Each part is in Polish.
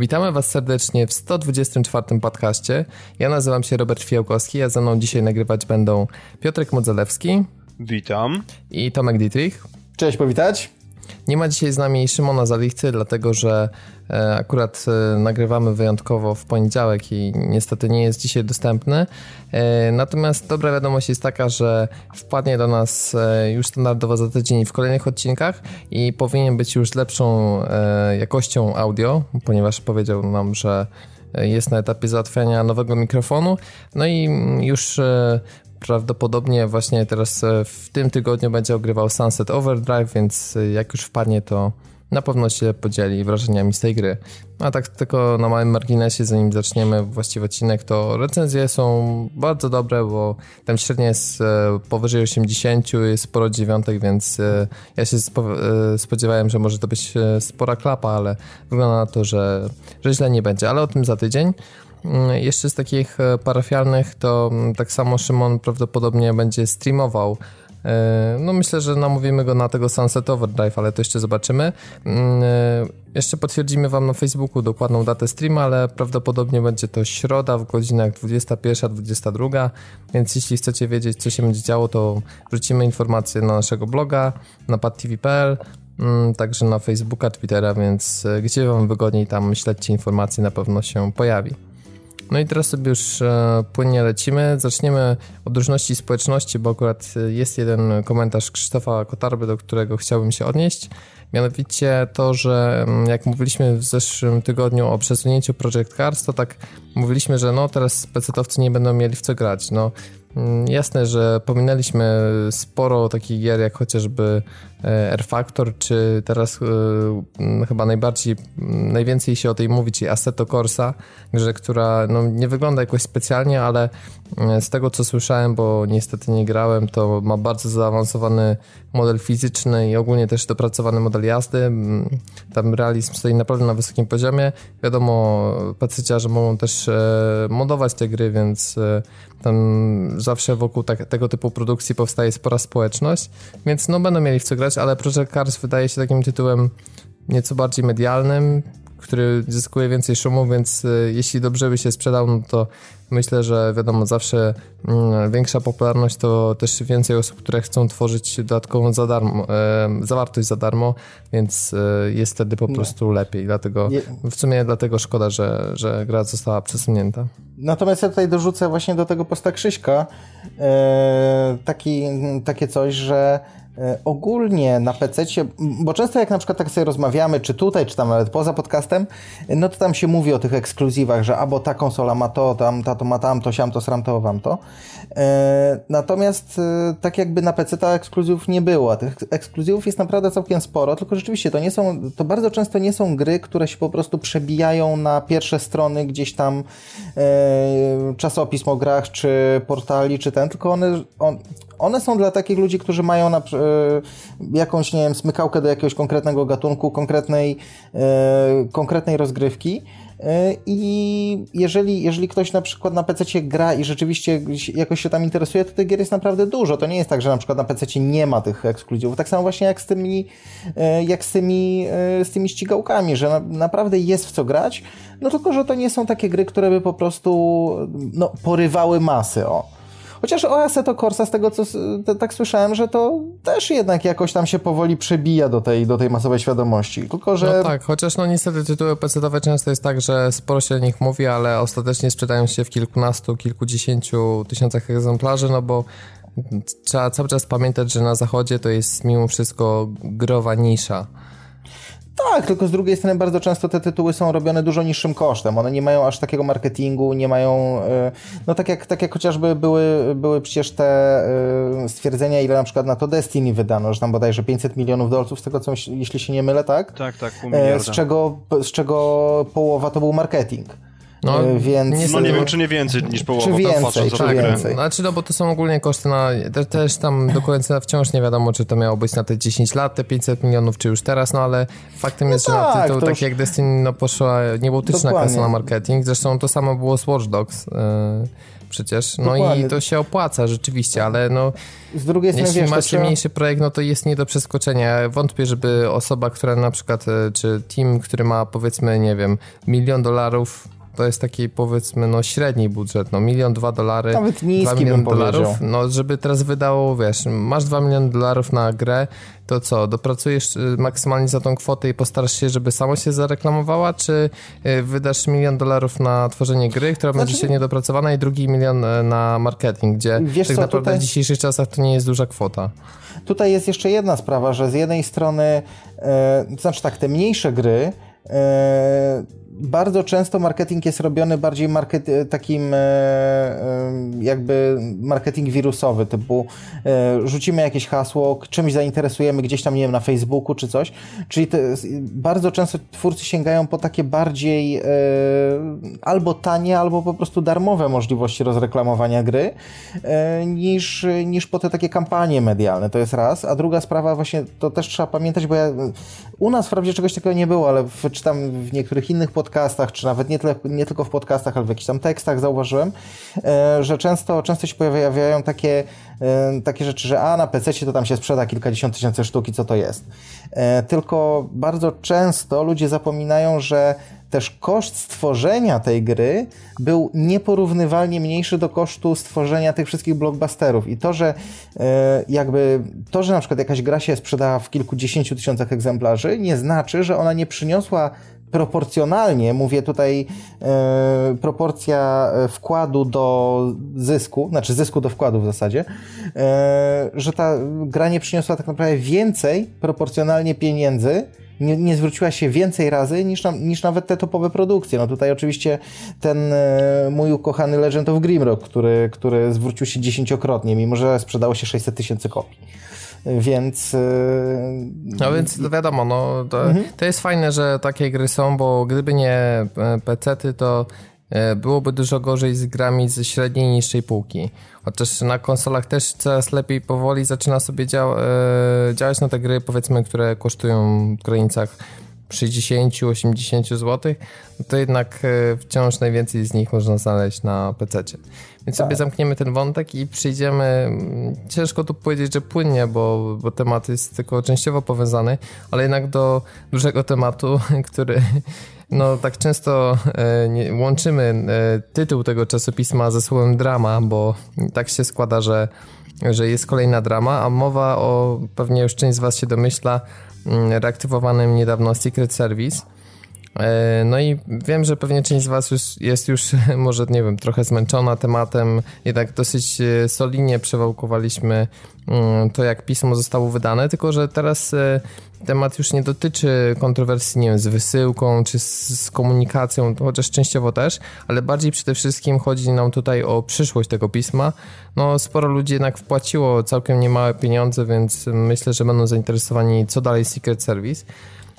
Witamy Was serdecznie w 124 podcaście. Ja nazywam się Robert Fiałkowski, a ze mną dzisiaj nagrywać będą Piotrek Modzelewski. Witam. I Tomek Dietrich. Cześć, powitać. Nie ma dzisiaj z nami Szymona Zalichcy, dlatego że akurat e, nagrywamy wyjątkowo w poniedziałek i niestety nie jest dzisiaj dostępny. E, natomiast dobra wiadomość jest taka, że wpadnie do nas już standardowo za tydzień w kolejnych odcinkach i powinien być już lepszą jakością audio, ponieważ powiedział nam, że jest na etapie załatwiania nowego mikrofonu. No i już prawdopodobnie właśnie teraz e, w tym tygodniu będzie ogrywał Sunset Overdrive, więc e, jak już wpadnie, to na pewno się podzieli wrażeniami z tej gry. A tak tylko na małym marginesie, zanim zaczniemy właściwy odcinek, to recenzje są bardzo dobre, bo tam średnia jest e, powyżej 80, jest sporo dziewiątek, więc ja się spodziewałem, że może to być spora klapa, ale wygląda na to, że, że źle nie będzie, ale o tym za tydzień. Mm, jeszcze z takich e, parafialnych to mm, tak samo Szymon prawdopodobnie będzie streamował e, no myślę, że namówimy go na tego Sunset Overdrive, ale to jeszcze zobaczymy. Mm, e, jeszcze potwierdzimy wam na Facebooku dokładną datę streama, ale prawdopodobnie będzie to środa w godzinach 21-22, więc jeśli chcecie wiedzieć, co się będzie działo, to wrzucimy informacje na naszego bloga, na padtv.pl, także na Facebooka, Twittera, więc gdzie wam wygodniej tam śledźcie informacje, na pewno się pojawi. No i teraz sobie już e, płynnie lecimy. Zaczniemy od różności społeczności, bo akurat e, jest jeden komentarz Krzysztofa Kotarby, do którego chciałbym się odnieść. Mianowicie to, że mm, jak mówiliśmy w zeszłym tygodniu o przesunięciu Project Cars, to tak mówiliśmy, że no teraz pecetowcy nie będą mieli w co grać. No Mm, jasne, że pominęliśmy sporo takich gier, jak chociażby e, R Factor, czy teraz e, chyba najbardziej, najwięcej się o tej mówi, czyli Assetto Corsa, grze, która no, nie wygląda jakoś specjalnie, ale e, z tego co słyszałem, bo niestety nie grałem, to ma bardzo zaawansowany model fizyczny i ogólnie też dopracowany model jazdy. Tam realizm stoi naprawdę na wysokim poziomie. Wiadomo, pacjeciarze mogą też modować te gry, więc tam zawsze wokół tak, tego typu produkcji powstaje spora społeczność, więc no będą mieli w co grać, ale Project Cars wydaje się takim tytułem nieco bardziej medialnym, który zyskuje więcej szumu, więc y, jeśli dobrze by się sprzedał, no to myślę, że wiadomo, zawsze mm, większa popularność to też więcej osób, które chcą tworzyć dodatkową za darmo, zawartość za darmo, więc y, jest wtedy po prostu lepiej. Dlatego w sumie dlatego szkoda, że, że gra została przesunięta. Natomiast ja tutaj dorzucę właśnie do tego posta Krzyśka e, taki, takie coś, że E, ogólnie na PC, bo często jak na przykład tak sobie rozmawiamy, czy tutaj, czy tam nawet poza podcastem, no to tam się mówi o tych ekskluzywach, że albo ta konsola ma to, tam, ta to ma tam, to siam, to sram, to wam to. E, natomiast e, tak jakby na PC ta ekskluzywów nie było, a tych ekskluzywów jest naprawdę całkiem sporo, tylko rzeczywiście to nie są, to bardzo często nie są gry, które się po prostu przebijają na pierwsze strony gdzieś tam e, czasopism o grach, czy portali, czy ten, tylko one, on, one są dla takich ludzi, którzy mają na, e, jakąś, nie wiem, smykałkę do jakiegoś konkretnego gatunku, konkretnej, e, konkretnej rozgrywki. E, I jeżeli, jeżeli ktoś na przykład na PC gra i rzeczywiście jakoś się tam interesuje, to tych gier jest naprawdę dużo. To nie jest tak, że na przykład na PC nie ma tych ekskluzywów. Tak samo właśnie jak z tymi, jak z tymi, z tymi ścigałkami, że na, naprawdę jest w co grać. No tylko, że to nie są takie gry, które by po prostu no, porywały masy. O. Chociaż o Assetto Corsa, z tego co tak słyszałem, że to też jednak jakoś tam się powoli przebija do tej, do tej masowej świadomości. Tylko, że... No tak, chociaż no niestety tytuły pecetowe często jest tak, że sporo się o nich mówi, ale ostatecznie sprzedają się w kilkunastu, kilkudziesięciu tysiącach egzemplarzy, no bo trzeba cały czas pamiętać, że na zachodzie to jest mimo wszystko growa nisza. Tak, tylko z drugiej strony bardzo często te tytuły są robione dużo niższym kosztem. One nie mają aż takiego marketingu, nie mają. E, no tak jak, tak jak chociażby były, były przecież te e, stwierdzenia, ile na przykład na to Destiny wydano, że tam bodajże 500 milionów dolców, z tego co jeśli się nie mylę, tak? Tak, tak, pół miliarda. Z czego, z czego połowa to był marketing. No, e, więc... no nie wiem, czy nie więcej niż połowa. Czy więcej, czy tak, więcej. Znaczy, no bo to są ogólnie koszty na... Też tam do końca wciąż nie wiadomo, czy to miało być na te 10 lat, te 500 milionów, czy już teraz, no ale faktem no jest, tak, że na tak, tytuł, tak już... jak Destiny, no poszła niebotyczna kasa na marketing. Zresztą to samo było z Watch Dogs. Yy przecież. No Dokładnie. i to się opłaca rzeczywiście, ale no. Z drugiej strony, jeśli wiesz, macie trzeba... mniejszy projekt, no to jest nie do przeskoczenia. Wątpię, żeby osoba, która na przykład, e, czy team, który ma powiedzmy, nie wiem, milion dolarów to jest taki powiedzmy no średni budżet, no milion, dwa dolary, Nawet niski dwa miliony dolarów, no żeby teraz wydało, wiesz, masz dwa miliony dolarów na grę, to co, dopracujesz y, maksymalnie za tą kwotę i postarasz się, żeby samo się zareklamowała, czy y, wydasz milion dolarów na tworzenie gry, która znaczy... będzie się niedopracowana i drugi milion y, na marketing, gdzie wiesz tak co, naprawdę tutaj... w dzisiejszych czasach to nie jest duża kwota. Tutaj jest jeszcze jedna sprawa, że z jednej strony, to znaczy tak, te mniejsze gry e, bardzo często marketing jest robiony bardziej market, takim e, e, jakby marketing wirusowy, typu e, rzucimy jakieś hasło, czymś zainteresujemy gdzieś tam, nie wiem, na Facebooku czy coś. Czyli bardzo często twórcy sięgają po takie bardziej albo tanie, albo po prostu darmowe możliwości rozreklamowania gry, niż, niż po te takie kampanie medialne. To jest raz. A druga sprawa, właśnie to też trzeba pamiętać, bo ja, u nas wprawdzie czegoś takiego nie było, ale czytam w niektórych innych podcastach, podcastach, czy nawet nie, tyle, nie tylko w podcastach, ale w jakichś tam tekstach zauważyłem, e, że często, często się pojawiają takie, e, takie rzeczy, że a na PC to tam się sprzeda kilkadziesiąt tysięcy sztuki, co to jest. E, tylko bardzo często ludzie zapominają, że też koszt stworzenia tej gry był nieporównywalnie mniejszy do kosztu stworzenia tych wszystkich blockbusterów. I to, że jakby to, że na przykład jakaś gra się sprzedała w kilkudziesięciu tysiącach egzemplarzy, nie znaczy, że ona nie przyniosła proporcjonalnie, mówię tutaj e, proporcja e, wkładu do zysku, znaczy zysku do wkładu w zasadzie, e, że ta gra nie przyniosła tak naprawdę więcej proporcjonalnie pieniędzy, nie, nie zwróciła się więcej razy niż, na, niż nawet te topowe produkcje. No tutaj oczywiście ten e, mój ukochany Legend of Grimrock, który, który zwrócił się dziesięciokrotnie, mimo że sprzedało się 600 tysięcy kopii. Więc. E, no więc wiadomo, no, to, mhm. to jest fajne, że takie gry są, bo gdyby nie e, PC-ty, to e, byłoby dużo gorzej z grami ze średniej i niższej półki. Chociaż na konsolach też coraz lepiej powoli zaczyna sobie dział działać na te gry, powiedzmy, które kosztują w granicach 60-80 zł, to jednak wciąż najwięcej z nich można znaleźć na PC. Więc tak. sobie zamkniemy ten wątek i przyjdziemy. Ciężko tu powiedzieć, że płynnie, bo, bo temat jest tylko częściowo powiązany, ale jednak do dużego tematu, który no tak często e, nie, łączymy e, tytuł tego czasopisma ze słowem drama, bo tak się składa, że, że jest kolejna drama, a mowa o, pewnie już część z Was się domyśla, mm, reaktywowanym niedawno Secret Service. E, no i wiem, że pewnie część z Was już jest już, może nie wiem, trochę zmęczona tematem. Jednak dosyć e, solidnie przewałkowaliśmy mm, to, jak pismo zostało wydane, tylko że teraz e, temat już nie dotyczy kontrowersji, nie wiem, z wysyłką czy z, komunikacją, chociaż częściowo też, ale bardziej przede wszystkim chodzi nam tutaj o przyszłość tego pisma. No, sporo ludzi jednak wpłaciło całkiem niemałe pieniądze, więc myślę, że będą zainteresowani, co dalej Secret Service.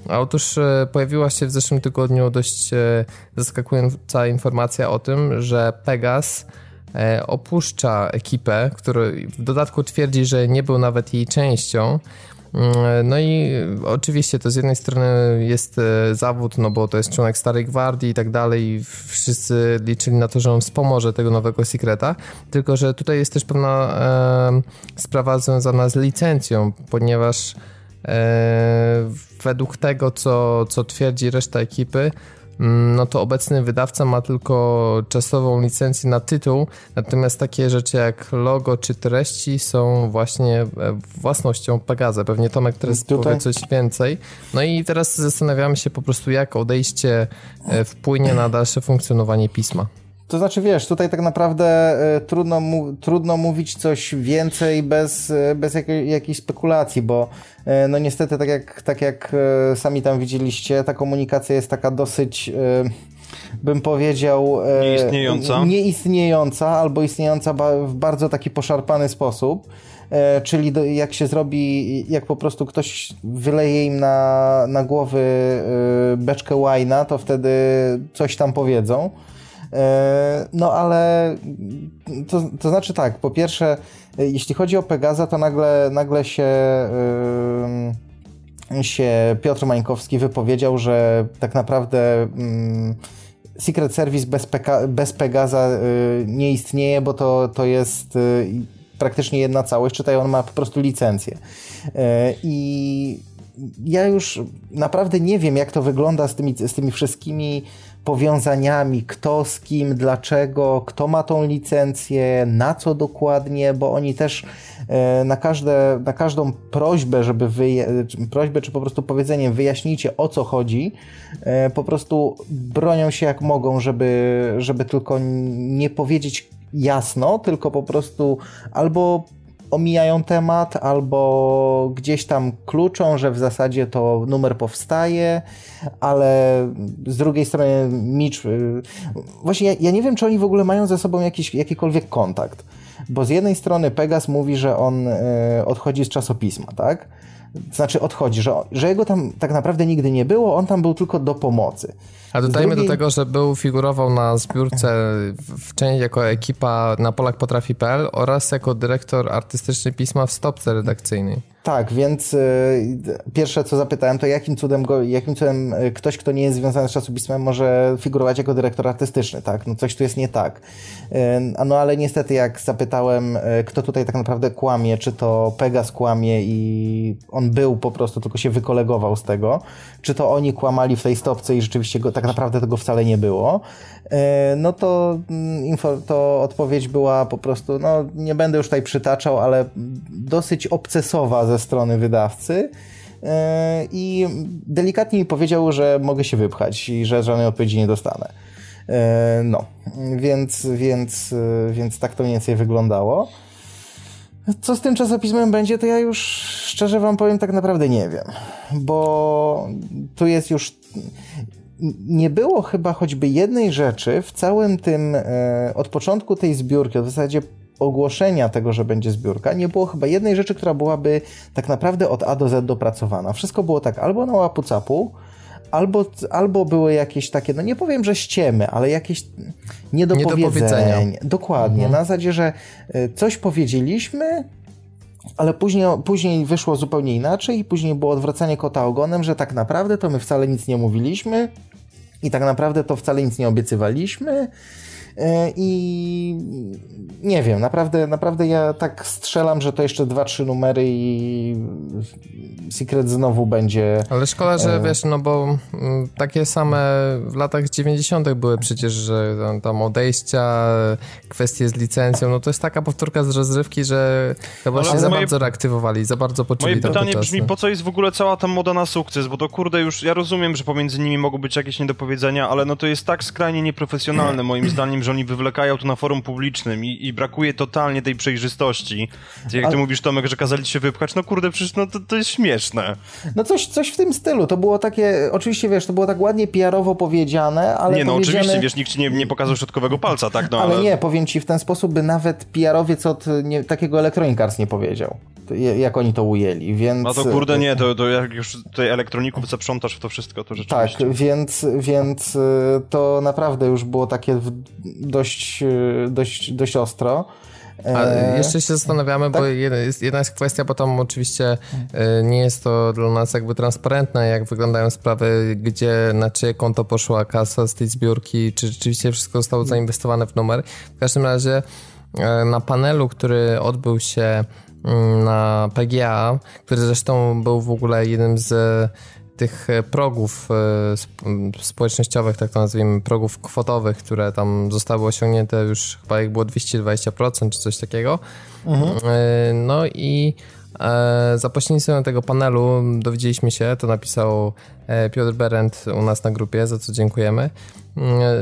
Otóż e, pojawiła się w zeszłym tygodniu dość e, zaskakująca informacja o tym, że Pegas e, opuszcza ekipę, który w dodatku twierdzi, że nie był nawet jej częścią. Mm, no i oczywiście to z jednej strony jest zawód, no bo to jest członek Starej Gwardii i tak dalej wszyscy liczyli na to, że on wspomoże tego nowego Secreta, tylko że tutaj jest też pewna e, sprawa związana z licencją, ponieważ według tego, co, co twierdzi reszta ekipy, mm, no to obecny wydawca ma tylko czasową licencję na tytuł, natomiast takie rzeczy jak logo czy treści są właśnie e, własnością Pegaza. Pewnie Tomek teraz Tutaj. powie coś więcej. No i teraz zastanawiamy się po prostu, jak odejście e, wpłynie na dalsze funkcjonowanie pisma. To znaczy, wiesz, tutaj tak naprawdę e, trudno, mu, trudno mówić coś więcej bez, e, bez jakiej, jakiejś spekulacji, bo e, no niestety, tak jak, tak jak sami tam widzieliście, ta komunikacja jest taka dosyć bym powiedział nieistniejąca. nieistniejąca albo istniejąca w bardzo taki poszarpany sposób. Czyli do, jak się zrobi, jak po prostu ktoś wyleje im na, na głowy beczkę łajna, to wtedy coś tam powiedzą. No ale to, to znaczy tak, po pierwsze, jeśli chodzi o Pegaza, to nagle, nagle się się Piotr Mańkowski wypowiedział, że tak naprawdę mm, Secret Service bez, Peka, bez Pegaza y, nie istnieje, bo to, to jest praktycznie jedna całość, czytaj, on ma po prostu licencję. I ja już naprawdę nie wiem, jak to wygląda z tymi, z tymi wszystkimi powiązaniami, kto z kim, dlaczego, kto ma tą licencję, na co dokładnie, bo oni też e, na, każde, na każdą prośbę, żeby wyja- prośbę czy po prostu powiedzenie wyjaśnijcie o co chodzi, e, po prostu bronią się jak mogą, żeby, żeby tylko nie powiedzieć jasno, tylko po prostu albo omijają temat, albo gdzieś tam kluczą, że w zasadzie to numer powstaje, ale z drugiej strony Mitch... Y, właśnie ja, ja nie wiem, czy oni w ogóle mają ze sobą jakiś, jakikolwiek kontakt. Bo z jednej strony Pegas mówi, że on y, odchodzi z czasopisma, tak? Znaczy odchodzi, że, że jego tam tak naprawdę nigdy nie było, on tam był tylko do pomocy. A dodajmy drugiej... do tego, że był, figurował na zbiórce w części jako ekipa na polakpotrafi.pl oraz jako dyrektor artystyczny pisma w stopce redakcyjnej. Tak, więc y, pierwsze co zapytałem, to jakim cudem, go, jakim cudem y, ktoś, kto nie jest związany z czasopismem, może figurować jako dyrektor artystyczny, tak? No coś tu jest nie tak. Y, no ale niestety, jak zapytałem, y, kto tutaj tak naprawdę kłamie, czy to Pegas kłamie i on był po prostu, tylko się wykolegował z tego, czy to oni kłamali w tej stopce i rzeczywiście go, tak naprawdę tego wcale nie było, y, no to, mm, to odpowiedź była po prostu, no nie będę już tutaj przytaczał, ale dosyć obcesowa ze strony wydawcy e, i delikatnie mi powiedział, że mogę się wypchać i że żadnej odpowiedzi nie dostanę. E, no, więc, więc, e, więc tak to mniej więcej wyglądało. Co z tym czasopismem będzie, to ja już szczerze wam powiem, tak naprawdę nie wiem, bo tu jest już. Nie było chyba choćby jednej rzeczy w całym tym, od początku tej zbiórki, w zasadzie ogłoszenia tego, że będzie zbiórka, nie było chyba jednej rzeczy, która byłaby tak naprawdę od A do Z dopracowana. Wszystko było tak albo na łapu capu, albo, albo były jakieś takie, no nie powiem, że ściemy, ale jakieś niedopowiedzenia. Dokładnie, mhm. na zasadzie, że e, coś powiedzieliśmy, ale później, później wyszło zupełnie inaczej i później było odwracanie kota ogonem, że tak naprawdę to my wcale nic nie mówiliśmy i tak naprawdę to wcale nic nie obiecywaliśmy I nie wiem, naprawdę, naprawdę ja tak strzelam, że to jeszcze dwa, trzy numery i Secret znowu będzie. Ale szkoda, że e, wiesz, no bo mm, takie same w latach 90. były przecież, że tam odejścia, kwestie z licencją, no to jest taka powtórka z rozrywki, że chyba się za moje... bardzo reaktywowali, za bardzo poczuli Moje pytanie brzmi, po co jest w ogóle cała ta moda na sukces, bo to kurde już, ja rozumiem, że pomiędzy nimi mogą być jakieś niedopowiedzenia, ale no to jest tak skrajnie nieprofesjonalne moim zdaniem, że oni wywlekają to na forum publicznym i, i brakuje totalnie tej przejrzystości. Jak ty mówisz, Tomek, że kazali się wypchać, no kurde, przecież no to, to jest śmieszne. No coś, coś w tym stylu. To było takie, oczywiście wiesz, to było tak ładnie PR-owo powiedziane, ale Nie, no powiedziane... oczywiście, wiesz, nikt ci nie, nie pokazał środkowego palca, tak? No, ale, ale nie, powiem ci w ten sposób, by nawet PR-owiec od nie, takiego Electronic Arts nie powiedział jak oni to ujęli, więc... No to kurde nie, to, to jak już tutaj elektroników zaprzątasz w to wszystko, to rzeczywiście... Tak, więc, więc y, to naprawdę już było takie dość, y, dość, dość ostro. A e, jeszcze się zastanawiamy, tak? bo jedna jest, kwestia, bo tam oczywiście e, nie jest to dla nas jakby transparentne, jak wyglądają sprawy, gdzie na czyje konto poszła kasa z tej zbiórki, czy rzeczywiście wszystko zostało zainwestowane w numer. W każdym razie e, na panelu, który odbył się mm, na PGA, który zresztą był w ogóle jednym z tych e, progów e, społecznościowych, tak to nazwijmy, progów kwotowych, które tam zostały osiągnięte już chyba ich było 220% czy coś takiego. Mhm. E, no i za pośrednictwem tego panelu dowiedzieliśmy się, to napisał Piotr Berend u nas na grupie, za co dziękujemy,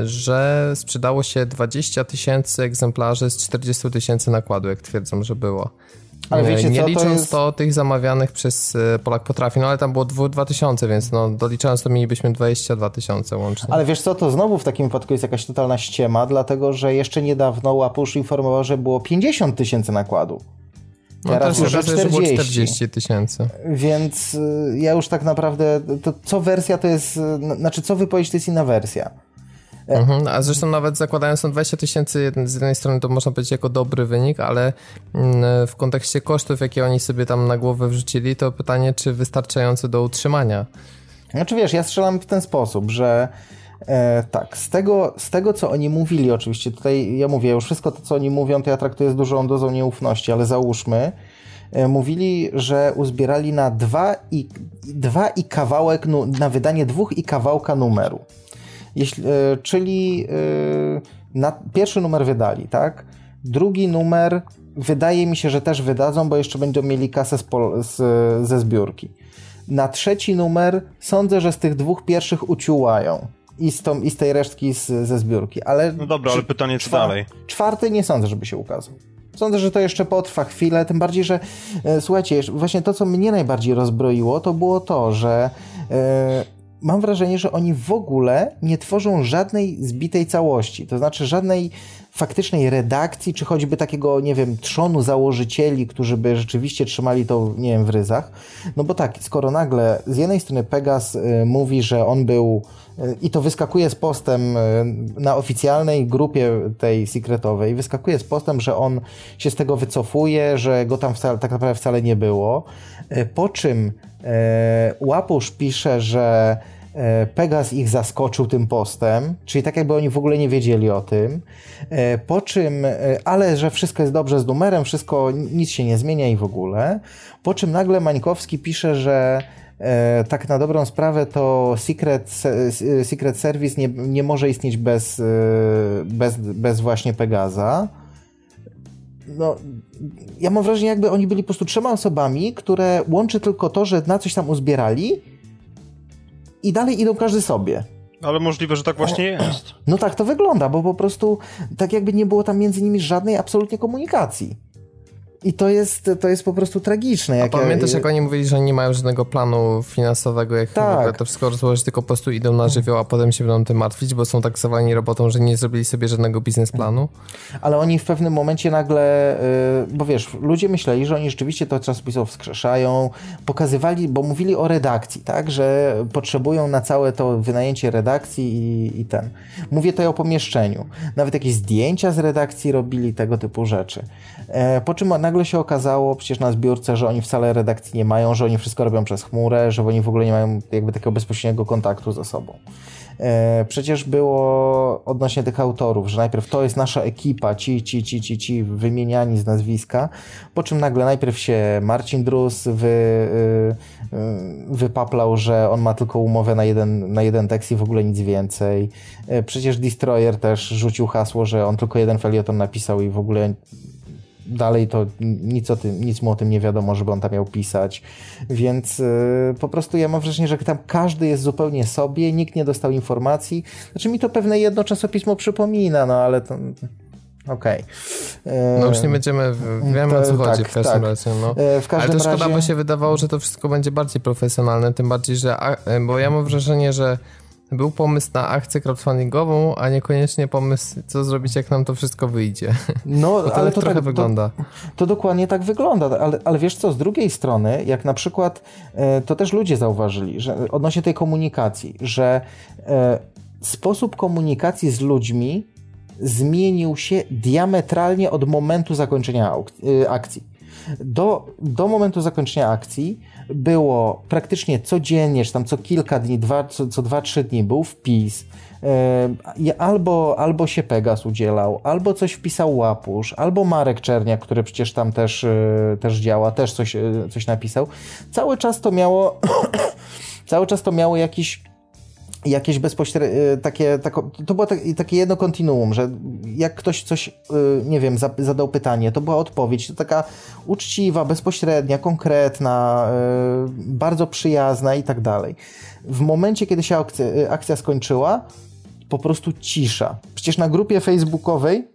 że sprzedało się 20 tysięcy egzemplarzy z 40 tysięcy nakładu, jak twierdzą, że było. Ale wiecie, nie co, licząc to, jest... to tych zamawianych przez e, Polak Potrafi, no ale tam było 2000, więc no doliczając to mielibyśmy 22 tysiące łącznie. Ale wiesz co, to znowu w takim wypadku jest jakaś totalna ściema, dlatego że jeszcze niedawno Łapusz informował, że było 50 tysięcy nakładu. No teraz już 40. 40 tysięcy. Więc y, ja już tak naprawdę, to co wersja to jest, znaczy co wypowiedź to jest inna wersja. Mhm, a zresztą nawet zakładając na 20 tysięcy z jednej strony to można powiedzieć jako dobry wynik, ale mm, w kontekście kosztów, jakie oni sobie tam na głowę wrzucili, to pytanie, czy wystarczające do utrzymania. Znaczy wiesz, ja strzelam w ten sposób, że e, tak, z tego, z tego co oni mówili oczywiście, tutaj ja mówię, już wszystko to co oni mówią, to ja traktuję z dużą dozą nieufności, ale załóżmy, e, mówili, że uzbierali na dwa i, dwa i kawałek, na wydanie dwóch i kawałka numeru. Jeśli, e, czyli e, na, pierwszy numer wydali, tak? Drugi numer wydaje mi się, że też wydadzą, bo jeszcze będą mieli kasę z, z, ze zbiórki. Na trzeci numer sądzę, że z tych dwóch pierwszych uciułają. I z, tą, i z tej resztki z, ze zbiórki, ale... No dobra, ale pytanie co dalej? Czwarty nie sądzę, żeby się ukazał. Sądzę, że to jeszcze potrwa chwilę, tym bardziej, że e, słuchajcie, właśnie to, co mnie najbardziej rozbroiło, to było to, że e, mam wrażenie, że oni w ogóle nie tworzą żadnej zbitej całości, to znaczy żadnej faktycznej redakcji, czy choćby takiego, nie wiem, trzonu założycieli, którzy by rzeczywiście trzymali to, nie wiem, w ryzach. No bo tak, skoro nagle z jednej strony Pegas y, mówi, że on był i to wyskakuje z postem y, na oficjalnej grupie tej sekretowej, wyskakuje z postem, że on się z tego wycofuje, że go tam wcale, tak naprawdę wcale nie było. Po czym Łapusz pisze, że E, Pegas ich zaskoczył tym postem, czyli tak jakby oni w ogóle nie wiedzieli o tym. E, po czym, e, ale że wszystko jest dobrze z numerem, wszystko, nic się nie zmienia i w ogóle. Po czym nagle Mańkowski pisze, że tak na dobrą sprawę to Secret, Secret Service nie, nie może istnieć bez, bez, bez właśnie Pegaza. No, ja mam wrażenie, jakby oni byli po prostu trzema osobami, które łączy tylko to, że na coś tam uzbierali i dalej idą każdy sobie. Ale możliwe, że tak właśnie jest. No tak to wygląda, bo po prostu tak jakby nie było tam między nimi żadnej absolutnie komunikacji. I to jest, to jest po prostu tragiczne. Jak A pamiętasz, ja... jak oni mówili, że nie mają żadnego planu finansowego, jak tak. to wszystko rozłożyć, tylko po prostu idą na żywioł, a potem się będą tym martwić, bo są tak zawaleni robotą, że nie zrobili sobie żadnego biznesplanu? Ale oni w pewnym momencie nagle, yy, bo wiesz, ludzie myśleli, że oni rzeczywiście to czasopisów wskrzeszają, pokazywali, bo mówili o redakcji, tak, że potrzebują na całe to wynajęcie redakcji i, i ten. Mówię tutaj o pomieszczeniu. Nawet jakieś zdjęcia z redakcji robili, tego typu rzeczy. E, po czym nagle się okazało przecież na zbiórce, że oni wcale redakcji nie mają, że oni wszystko robią przez chmurę, że oni w ogóle nie mają jakby takiego bezpośredniego kontaktu ze sobą. E, przecież było odnośnie tych autorów, że najpierw to jest nasza ekipa, ci, ci, ci, ci, ci wymieniani z nazwiska, po czym nagle najpierw się Marcin Drus wy, y, y, wypaplał, że on ma tylko umowę na jeden, na jeden tekst i w ogóle nic więcej. E, przecież Destroyer też rzucił hasło, że on tylko jeden felieton napisał i w ogóle dalej to nic, o tym, nic mu o tym nie wiadomo, żeby on tam miał pisać. Więc yy, po prostu ja mam wrażenie, że tam każdy jest zupełnie sobie, nikt nie dostał informacji. Znaczy mi to pewne jedno czasopismo przypomina, no ale to... Okej. Okay. No już nie będziemy, wiemy o co chodzi tak, w każdym tak. razie. No. E, w każdym Ale to szkoda, razie... by się wydawało, że to wszystko będzie bardziej profesjonalne, tym bardziej, że, bo ja mam wrażenie, że był pomysł na akcję crowdfundingową, a niekoniecznie pomysł, co zrobić, jak nam to wszystko wyjdzie. No, to ale tak to trochę tak, wygląda. To, to, dokładnie tak wygląda, ale, ale wiesz co, z drugiej strony, jak na przykład, e, to też ludzie zauważyli, że odnośnie tej komunikacji, że e, sposób komunikacji z ludźmi zmienił się diametralnie od momentu zakończenia e, akcji. Do, do momentu zakończenia akcji było praktycznie codziennie, czy tam co kilka dni, dwa, co, co dwa, trzy dni był wpis, e, albo, albo się Pegas udzielał, albo coś wpisał Łapusz, albo Marek Czerniak, który przecież tam też, e, też działa, też coś, e, coś napisał. Cały czas to miało cały czas to miało jakiś jakieś bezpośrednie, takie, tako, to było takie jedno kontinuum, że jak ktoś coś, y, nie wiem, zadał pytanie, to była odpowiedź, to taka uczciwa, bezpośrednia, konkretna, y, bardzo przyjazna i tak dalej. W momencie, kiedy się akcja, y, akcja skończyła, po prostu cisza. Przecież na grupie facebookowej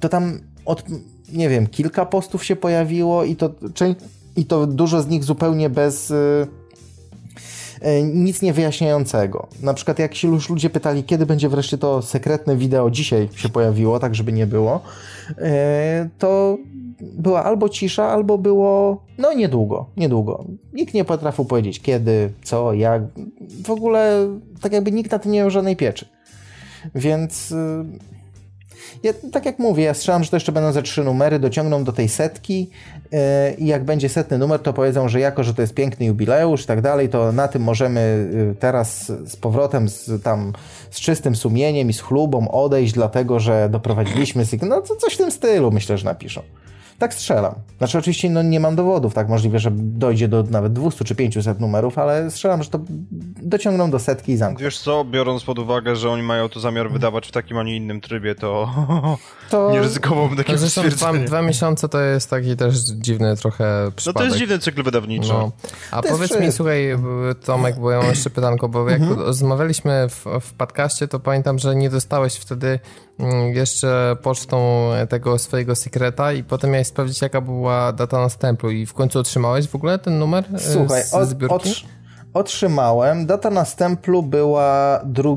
to tam od, nie wiem, kilka postów się pojawiło i to, i to dużo z nich zupełnie bez nic nie wyjaśniającego. Na przykład jak się już ludzie pytali, kiedy będzie wreszcie to sekretne wideo, dzisiaj się pojawiło, tak żeby nie było, e, to była albo cisza, albo było no niedługo, niedługo. Nikt nie potrafił powiedzieć kiedy, co, jak. W ogóle tak jakby nikt na tym nie miał żadnej pieczy. Więc... Ja, tak jak mówię, ja strzelam, że to jeszcze będą ze trzy numery, dociągną do tej setki yy, i jak będzie setny numer, to powiedzą, że jako, że to jest piękny jubileusz i tak dalej, to na tym możemy yy, teraz z powrotem z, tam z czystym sumieniem i z chlubą odejść, dlatego że doprowadziliśmy... No to coś w tym stylu myślę, że napiszą. Tak strzelam. Znaczy oczywiście no, nie mam dowodów, tak możliwe, że dojdzie do nawet 200 czy 500 numerów, ale strzelam, że to dociągną do setki i zamkną. Wiesz co, biorąc pod uwagę, że oni mają to zamiar wydawać w takim, a nie innym trybie, to, to... nie ryzykowałbym takiego no Dwa, dwa miesiące to jest taki też dziwny trochę przypadek. No to jest dziwny cykl wydawniczy. No. A to powiedz mi, słuchaj Tomek, bo ja mam jeszcze pytanko, bo jak mhm. rozmawialiśmy w, w podcaście, to pamiętam, że nie dostałeś wtedy mm, jeszcze pocztą tego swojego sekreta i potem miałeś sprawdzić, jaka była data następu i w końcu otrzymałeś w ogóle ten numer e, Słuchaj, z, zbiórki? Od, otrzymałem. Data następu była 2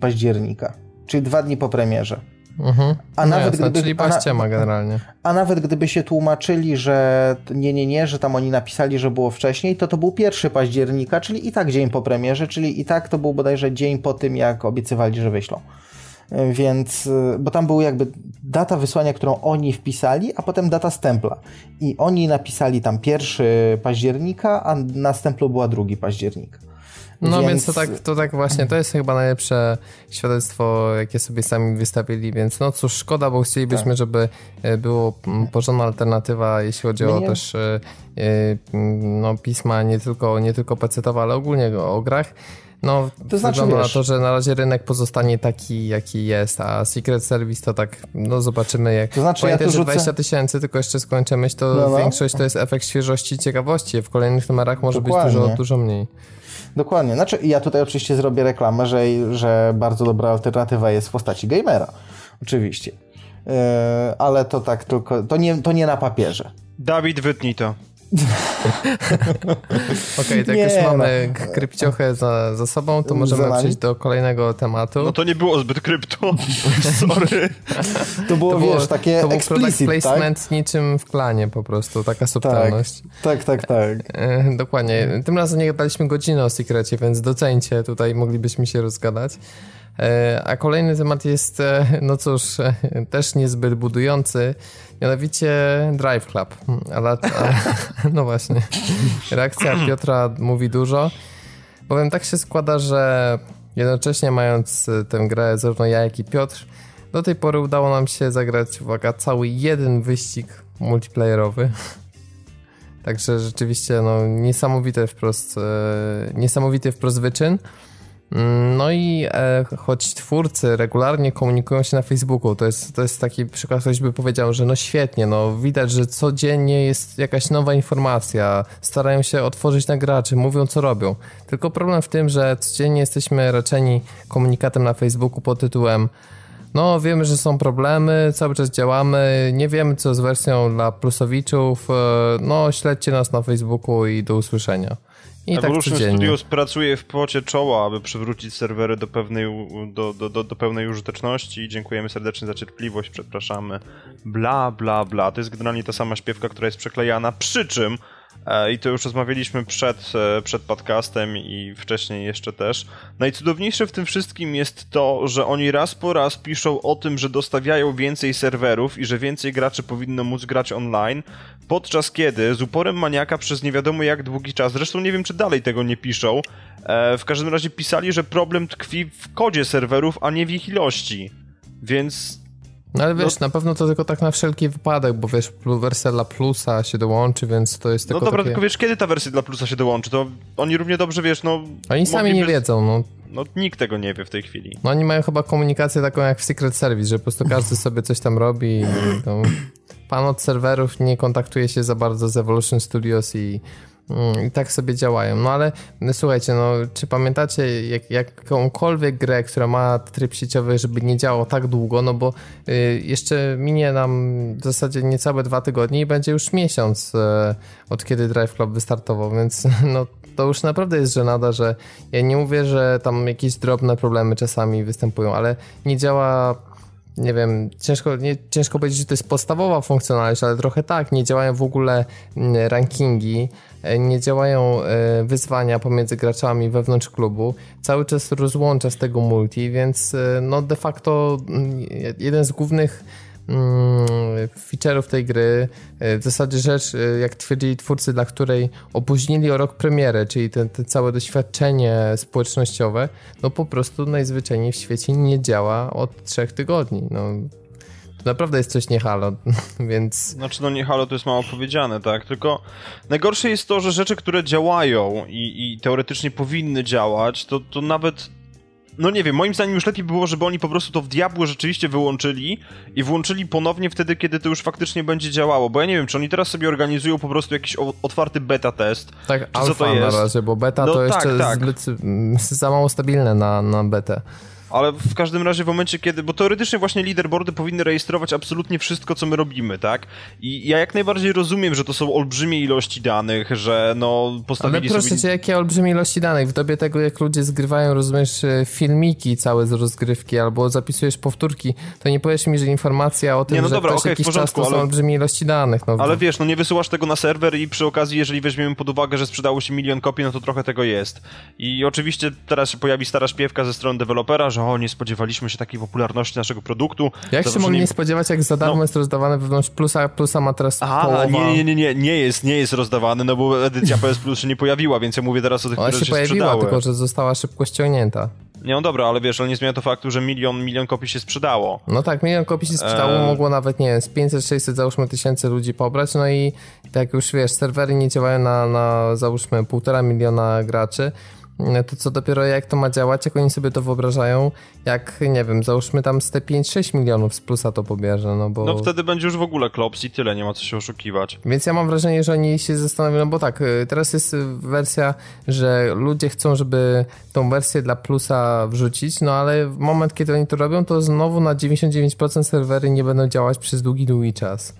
października, czyli dwa dni po premierze. Mhm. A no nawet jasne, gdyby, czyli paściema generalnie. A nawet gdyby się tłumaczyli, że nie, nie, nie, że tam oni napisali, że było wcześniej, to to był 1 października, czyli i tak dzień po premierze, czyli i tak to był bodajże dzień po tym, jak obiecywali, że wyślą. Więc, bo tam był jakby data wysłania, którą oni wpisali, a potem data stempla. I oni napisali tam 1 października, a na stemplu była 2 października. No więc, więc to, tak, to tak właśnie, to jest chyba najlepsze świadectwo, jakie sobie sami wystawili, więc no cóż, szkoda, bo chcielibyśmy, tak. żeby e, było porządna alternatywa, jeśli chodzi o też e, e, no, pisma nie tylko, nie tylko pecetowe, ale ogólnie o grach. No, to znaczy, wygląda wiesz, na to, że na razie rynek pozostanie taki, jaki jest, a Secret Service to tak, no zobaczymy jak... To znaczy, Pamiętaj, ja że 20 tysięcy, tylko jeszcze skończę myśl, to no, no. większość to jest efekt świeżości i ciekawości. W kolejnych numerach może Dokładnie. być dużo, dużo mniej. Dokładnie. Znaczy, ja tutaj oczywiście zrobię reklamę, że, że bardzo dobra alternatywa jest w postaci gamera. Oczywiście. Yy, ale to tak tylko, to nie, to nie na papierze. Dawid, wytnij to. Okej, okay, tak już mamy no. krypciochę za, za sobą, to możemy przejść do kolejnego tematu. No to nie było zbyt krypto. Sorry. To było, to było wiesz, takie to był explicit, tak? placement tak? niczym w klanie po prostu, taka subtelność. Tak, tak, tak. tak. E, dokładnie. Tym razem nie gadaliśmy godziny o sekrecie, więc docencie, tutaj moglibyśmy się rozgadać. E, a kolejny temat jest, e, no cóż, też niezbyt budujący, mianowicie Drive Club. Ale, no właśnie, reakcja Piotra mówi dużo, bowiem tak się składa, że jednocześnie mając tę grę zarówno ja, jak i Piotr, do tej pory udało nam się zagrać, uwaga, cały jeden wyścig multiplayerowy. Także rzeczywiście no, niesamowite wprost, e, niesamowity wprost wyczyn. No i e, choć twórcy regularnie komunikują się na Facebooku, to jest, to jest taki przykład, ktoś by powiedział, że no świetnie, no widać, że codziennie jest jakaś nowa informacja, starają się otworzyć na graczy, mówią co robią. Tylko problem w tym, że codziennie jesteśmy raczeni komunikatem na Facebooku pod tytułem no wiemy, że są problemy, cały czas działamy, nie wiemy co z wersją dla plusowiczów, e, no śledźcie nas na Facebooku i do usłyszenia. I Evolution tak Studios pracuje w pocie czoła, aby przywrócić serwery do pewnej, do, do, do, do pełnej użyteczności. Dziękujemy serdecznie za cierpliwość, przepraszamy. Bla, bla, bla. To jest generalnie ta sama śpiewka, która jest przeklejana. Przy czym i to już rozmawialiśmy przed, e, przed podcastem i wcześniej jeszcze też. Najcudowniejsze w tym wszystkim jest to, że oni raz po raz piszą o tym, że dostawiają więcej serwerów i że więcej graczy powinno móc grać online, podczas kiedy z uporem maniaka przez nie wiadomo jak długi czas, zresztą nie wiem czy dalej tego nie piszą, e, w każdym razie pisali, że problem tkwi w kodzie serwerów, a nie w ich ilości. Więc no ale wiesz, no, na pewno to tylko tak na wszelki wypadek, bo wiesz, wersja dla plusa się dołączy, więc to jest no tylko No dobra, takie... tylko wiesz, kiedy ta wersja dla plusa się dołączy, to oni równie dobrze, wiesz, no... Oni sami nie wiedzą, no. No nikt tego nie wie w tej chwili. No oni mają chyba komunikację taką jak w Secret Service, że po prostu każdy sobie coś tam robi i no, pan od serwerów nie kontaktuje się za bardzo z Evolution Studios i I tak sobie działają. No ale no, słuchajcie, no czy pamiętacie jak, jakąkolwiek grę, która ma tryb sieciowy, żeby nie działał tak długo, no bo y, jeszcze minie nam w zasadzie niecałe dwa tygodnie i będzie już miesiąc y, od kiedy Drive Club wystartował, więc no to już naprawdę jest żenada, że ja nie mówię, że tam jakieś drobne problemy czasami występują, ale nie działa nie wiem, ciężko, nie, ciężko powiedzieć, że to jest podstawowa funkcjonalność, ale trochę tak, nie działają w ogóle mm, rankingi, e, nie działają e, wyzwania pomiędzy graczami wewnątrz klubu, cały czas rozłącza z tego multi, więc e, no de facto mm, jeden z głównych feature'ów tej gry, e, w zasadzie rzecz, e, jak twierdzili twórcy, dla której opóźnili o rok premierę, czyli te, te całe doświadczenie społecznościowe, no po prostu najzwyczajniej w świecie nie działa od trzech tygodni. No, naprawdę jest coś nie halo, więc... Znaczy, no nie halo to jest mało powiedziane, tak? Tylko najgorsze jest to, że rzeczy, które działają i, i teoretycznie powinny działać, to, to nawet no nie wiem, moim zdaniem już lepiej było, żeby oni po prostu to w diabło rzeczywiście wyłączyli i włączyli ponownie wtedy, kiedy to już faktycznie będzie działało, bo ja nie wiem, czy oni teraz sobie organizują po prostu jakiś otwarty beta test. Tak, alfa to jest? na razie, bo beta no, to tak, jeszcze tak. Zbyt, za mało stabilne na, na betę ale w każdym razie w momencie, kiedy, bo teoretycznie właśnie leaderboardy powinny rejestrować absolutnie wszystko, co my robimy, tak? I ja jak najbardziej rozumiem, że to są olbrzymie ilości danych, że no postawili Ale proszę sobie... cię, jakie olbrzymie ilości danych? W dobie tego, jak ludzie zgrywają, rozumiesz, e, filmiki całe z rozgrywki albo zapisujesz powtórki, to nie powiesz mi, że informacja o tym, nie, no że dobra, okay, jakiś porządku, czas to ale... są olbrzymie ilości danych. No, ale wiesz, no nie wysyłasz tego na serwer i przy okazji, jeżeli weźmiemy pod uwagę, że sprzedało się milion kopii, no to trochę tego jest. I oczywiście teraz się pojawi stara śpiewka ze strony dewelopera, że o, nie spodziewaliśmy się takiej popularności naszego produktu. Jak się mogli nie spodziewać, jak za darmo no. jest rozdawane wewnątrz plusa, plusa ma teraz połowa... nie, nie, nie, nie, nie jest, nie jest rozdawany, no bo edycja PS Plus się nie pojawiła, więc ja mówię teraz o tych, Ona które się, się pojawiła, tylko że została szybko ściągnięta. Nie, no dobra, ale wiesz, ale nie zmienia to faktu, że milion, milion kopii się sprzedało. No tak, milion kopii się sprzedało, eee... mogło nawet, nie wiem, z 500-600 załóżmy tysięcy ludzi pobrać, no i tak już wiesz, serwery nie działają na, na załóżmy półtora miliona graczy, to co dopiero jak to ma działać, jak oni sobie to wyobrażają, jak, nie wiem, załóżmy tam z te 5-6 milionów z plusa to pobierze, no bo... No wtedy będzie już w ogóle klops i tyle, nie ma co się oszukiwać. Więc ja mam wrażenie, że oni się zastanawiają, no bo tak, y, teraz jest wersja, że ludzie chcą, żeby tą wersję dla plusa wrzucić, no ale w moment, kiedy oni to robią, to znowu na 99% serwery nie będą działać przez długi, długi czas.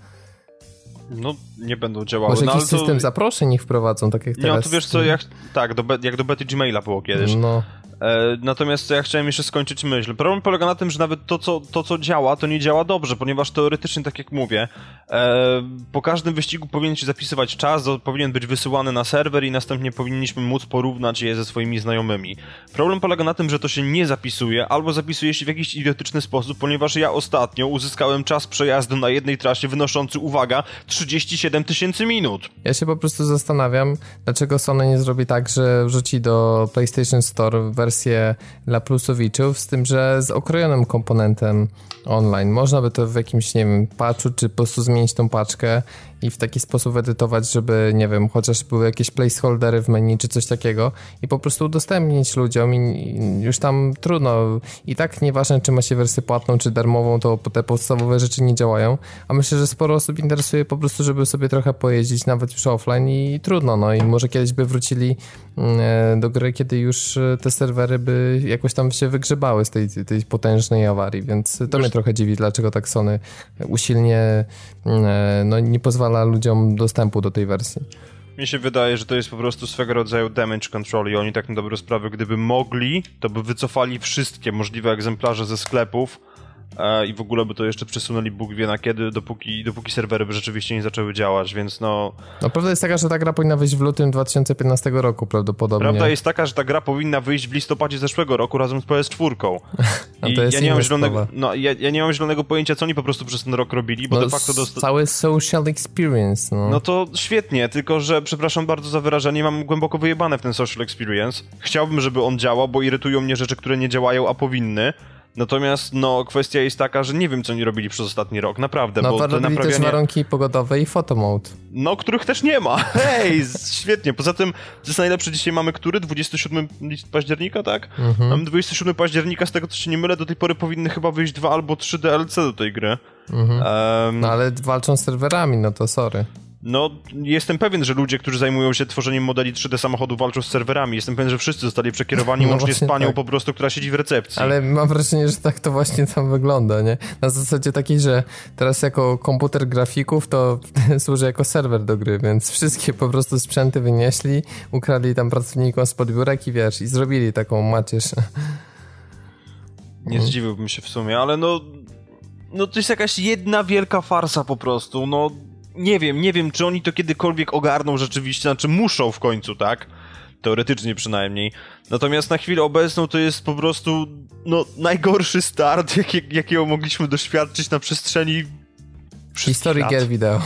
No, nie będą działały. Może no, jakiś to... system zaproszeń ich wprowadzą, tak jak teraz. Nie, no to wiesz co, jak, tak, do, jak do bety Gmaila było kiedyś. No. E, natomiast ja chciałem jeszcze skończyć myśl. Problem polega na tym, że nawet to co, to, co działa, to nie działa dobrze, ponieważ teoretycznie, tak jak mówię, e, po każdym wyścigu powinien się zapisywać czas, powinien być wysyłany na serwer i następnie powinniśmy móc porównać je ze swoimi znajomymi. Problem polega na tym, że to się nie zapisuje, albo zapisuje się w jakiś idiotyczny sposób, ponieważ ja ostatnio uzyskałem czas przejazdu na jednej trasie wynoszący, uwaga, 37 tysięcy minut. Ja się po prostu zastanawiam, dlaczego Sony nie zrobi tak, że wrzuci do PlayStation Store wersję wersję dla plusowiczów, z tym, że z okrojonym komponentem online. Można by to w jakimś, nie wiem, patchu, czy po prostu zmienić tą paczkę i w taki sposób edytować, żeby, nie wiem, chociaż były jakieś placeholdery w menu czy coś takiego i po prostu udostępnić ludziom i już tam trudno. I tak nieważne, czy ma się wersję płatną, czy darmową, to te podstawowe rzeczy nie działają, a myślę, że sporo osób interesuje po prostu, żeby sobie trochę pojeździć, nawet już offline i trudno, no i może kiedyś by wrócili mm, e, do gry, kiedy już e, te serwery by jakoś tam się wygrzebały z tej, tej potężnej awarii, więc to mnie trochę dziwi, dlaczego tak Sony usilnie mm, e, no, nie pozwala pozwala ludziom dostępu do tej wersji. Mi się wydaje, że to jest po prostu swego rodzaju damage control i oni tak na dobrą sprawę, gdyby mogli, to by wycofali wszystkie możliwe egzemplarze ze sklepów, i w ogóle by to jeszcze przesunęli Bóg wie na kiedy, dopóki, dopóki serwery by rzeczywiście nie zaczęły działać, więc no... No prawda jest taka, że ta gra powinna wyjść w lutym 2015 roku prawdopodobnie. Prawda jest taka, że ta gra powinna wyjść w listopadzie zeszłego roku razem z PS4. no to jest ja nie, mam zielonego, no, ja, ja, nie mam zielonego pojęcia, co oni po prostu przez ten rok robili, bo no, de facto... Dosta... Cały social experience, no. No to świetnie, tylko że, przepraszam bardzo za wyrażenie, mam głęboko wyjebane w ten social experience. Chciałbym, żeby on działał, bo irytują mnie rzeczy, które nie działają, a powinny. Natomiast no, kwestia jest taka, że nie wiem, co oni robili przez ostatni rok, naprawdę. No, bo to naprawianie... też warunki pogodowe i photomode. No, których też nie ma. Hej, świetnie. Poza tym, to jest najlepsze, dzisiaj mamy który? 27 października, tak? Mhm. Mamy 27 października, z tego co się nie mylę, do tej pory powinny chyba wyjść dwa albo trzy DLC do tej gry. Mhm. Um... No ale walczą z serwerami, no to sorry. No, jestem pewien, że ludzie, którzy zajmują się tworzeniem modeli 3D samochodu walczą z serwerami. Jestem pewien, że wszyscy zostali przekierowani no łącznie z panią tak. po prostu, która siedzi w recepcji. Ale mam wrażenie, że tak to właśnie tam wygląda, nie? Na zasadzie takiej, że teraz jako komputer grafików to służy jako serwer do gry, więc wszystkie po prostu sprzęty wynieśli, ukradli tam pracownikom z biurek i wiesz, i zrobili taką macierz. Nie zdziwiłbym się w sumie, ale no no to jest jakaś jedna wielka farsa po prostu, no nie wiem, nie wiem, czy oni to kiedykolwiek ogarną rzeczywiście, znaczy muszą w końcu, tak? Teoretycznie przynajmniej. Natomiast na chwilę obecną to jest po prostu, no, najgorszy start, jak, jakiego mogliśmy doświadczyć na przestrzeni historii gier wideo.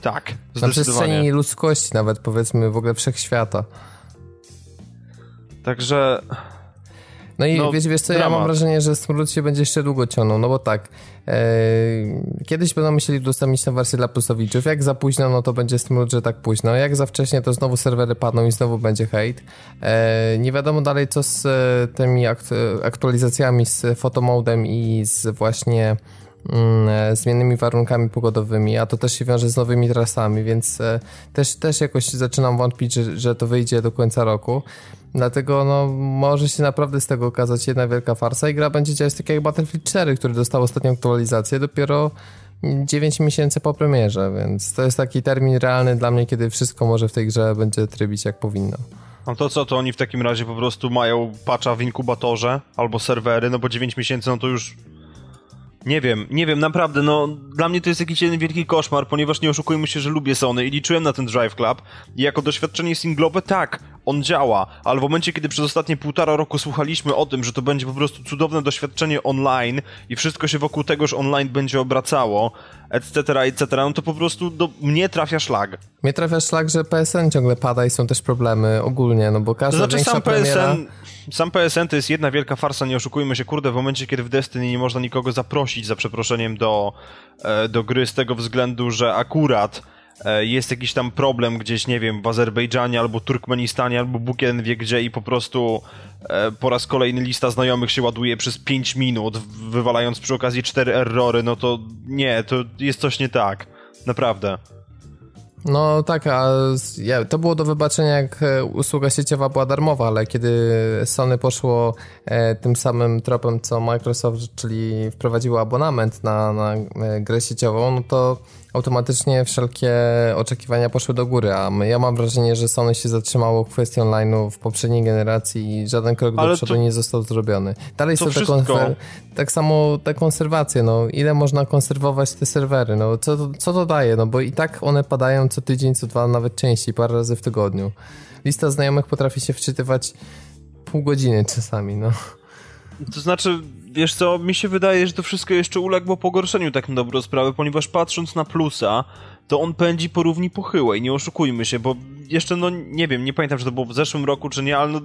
Tak, Na przestrzeni ludzkości nawet, powiedzmy, w ogóle wszechświata. Także... No i no, wiesz, wiesz co, dramat. ja mam wrażenie, że Smród się będzie jeszcze długo ciągnął, no bo tak, e, kiedyś będą musieli udostępnić tę wersję dla plusowiczów, jak za późno, no to będzie Smród, że tak późno, jak za wcześnie, to znowu serwery padną i znowu będzie hejt. E, nie wiadomo dalej, co z e, tymi aktualizacjami, z fotomodem i z właśnie Mm, e, zmiennymi warunkami pogodowymi, a to też się wiąże z nowymi trasami, więc e, też, też jakoś zaczynam wątpić, że, że to wyjdzie do końca roku. Dlatego no, może się naprawdę z tego okazać jedna wielka farsa i gra będzie działać tak jak Battlefield 4, który dostał ostatnią aktualizację dopiero 9 miesięcy po premierze, więc to jest taki termin realny dla mnie, kiedy wszystko może w tej grze będzie trybić jak powinno. No to co, to oni w takim razie po prostu mają patcha w inkubatorze albo serwery, no bo 9 miesięcy no to już nie wiem, nie wiem, naprawdę, no dla mnie to jest jakiś jeden wielki koszmar, ponieważ nie oszukujmy się, że lubię Sony i liczyłem na ten Drive Club i jako doświadczenie singlowe, tak, on działa, ale w momencie, kiedy przez ostatnie półtora roku słuchaliśmy o tym, że to będzie po prostu cudowne doświadczenie online i wszystko się wokół tegoż online będzie obracało, etc., etc., no to po prostu do mnie trafia szlag. Mnie trafia szlag, że PSN ciągle pada i są też problemy ogólnie, no bo każda to znaczy, sam premiera... PSN, sam PSN to jest jedna wielka farsa, nie oszukujmy się, kurde, w momencie, kiedy w Destiny nie można nikogo zaprosić, za przeproszeniem, do, e, do gry z tego względu, że akurat jest jakiś tam problem gdzieś, nie wiem, w Azerbejdżanie albo Turkmenistanie albo Bóg wie gdzie i po prostu e, po raz kolejny lista znajomych się ładuje przez 5 minut, wywalając przy okazji 4 errory, no to nie, to jest coś nie tak. Naprawdę. No tak, a to było do wybaczenia, jak e, usługa sieciowa była darmowa, ale kiedy Sony poszło e, tym samym tropem co Microsoft, czyli wprowadziło abonament na, na e, grę sieciową, no to automatycznie wszelkie oczekiwania poszły do góry, a ja mam wrażenie, że Sony się zatrzymało w kwestii online'u w poprzedniej generacji i żaden krok Ale do przodu to, nie został zrobiony. Dalej są te konser- tak samo te konserwacje, no ile można konserwować te serwery, no co to, co to daje, no bo i tak one padają co tydzień, co dwa, nawet częściej, parę razy w tygodniu. Lista znajomych potrafi się wczytywać pół godziny czasami, no. To znaczy, wiesz co, mi się wydaje, że to wszystko jeszcze uległo pogorszeniu tak na dobrą sprawę, ponieważ patrząc na plusa, to on pędzi po równi pochyłej, nie oszukujmy się, bo jeszcze, no nie wiem, nie pamiętam, czy to było w zeszłym roku, czy nie, ale no,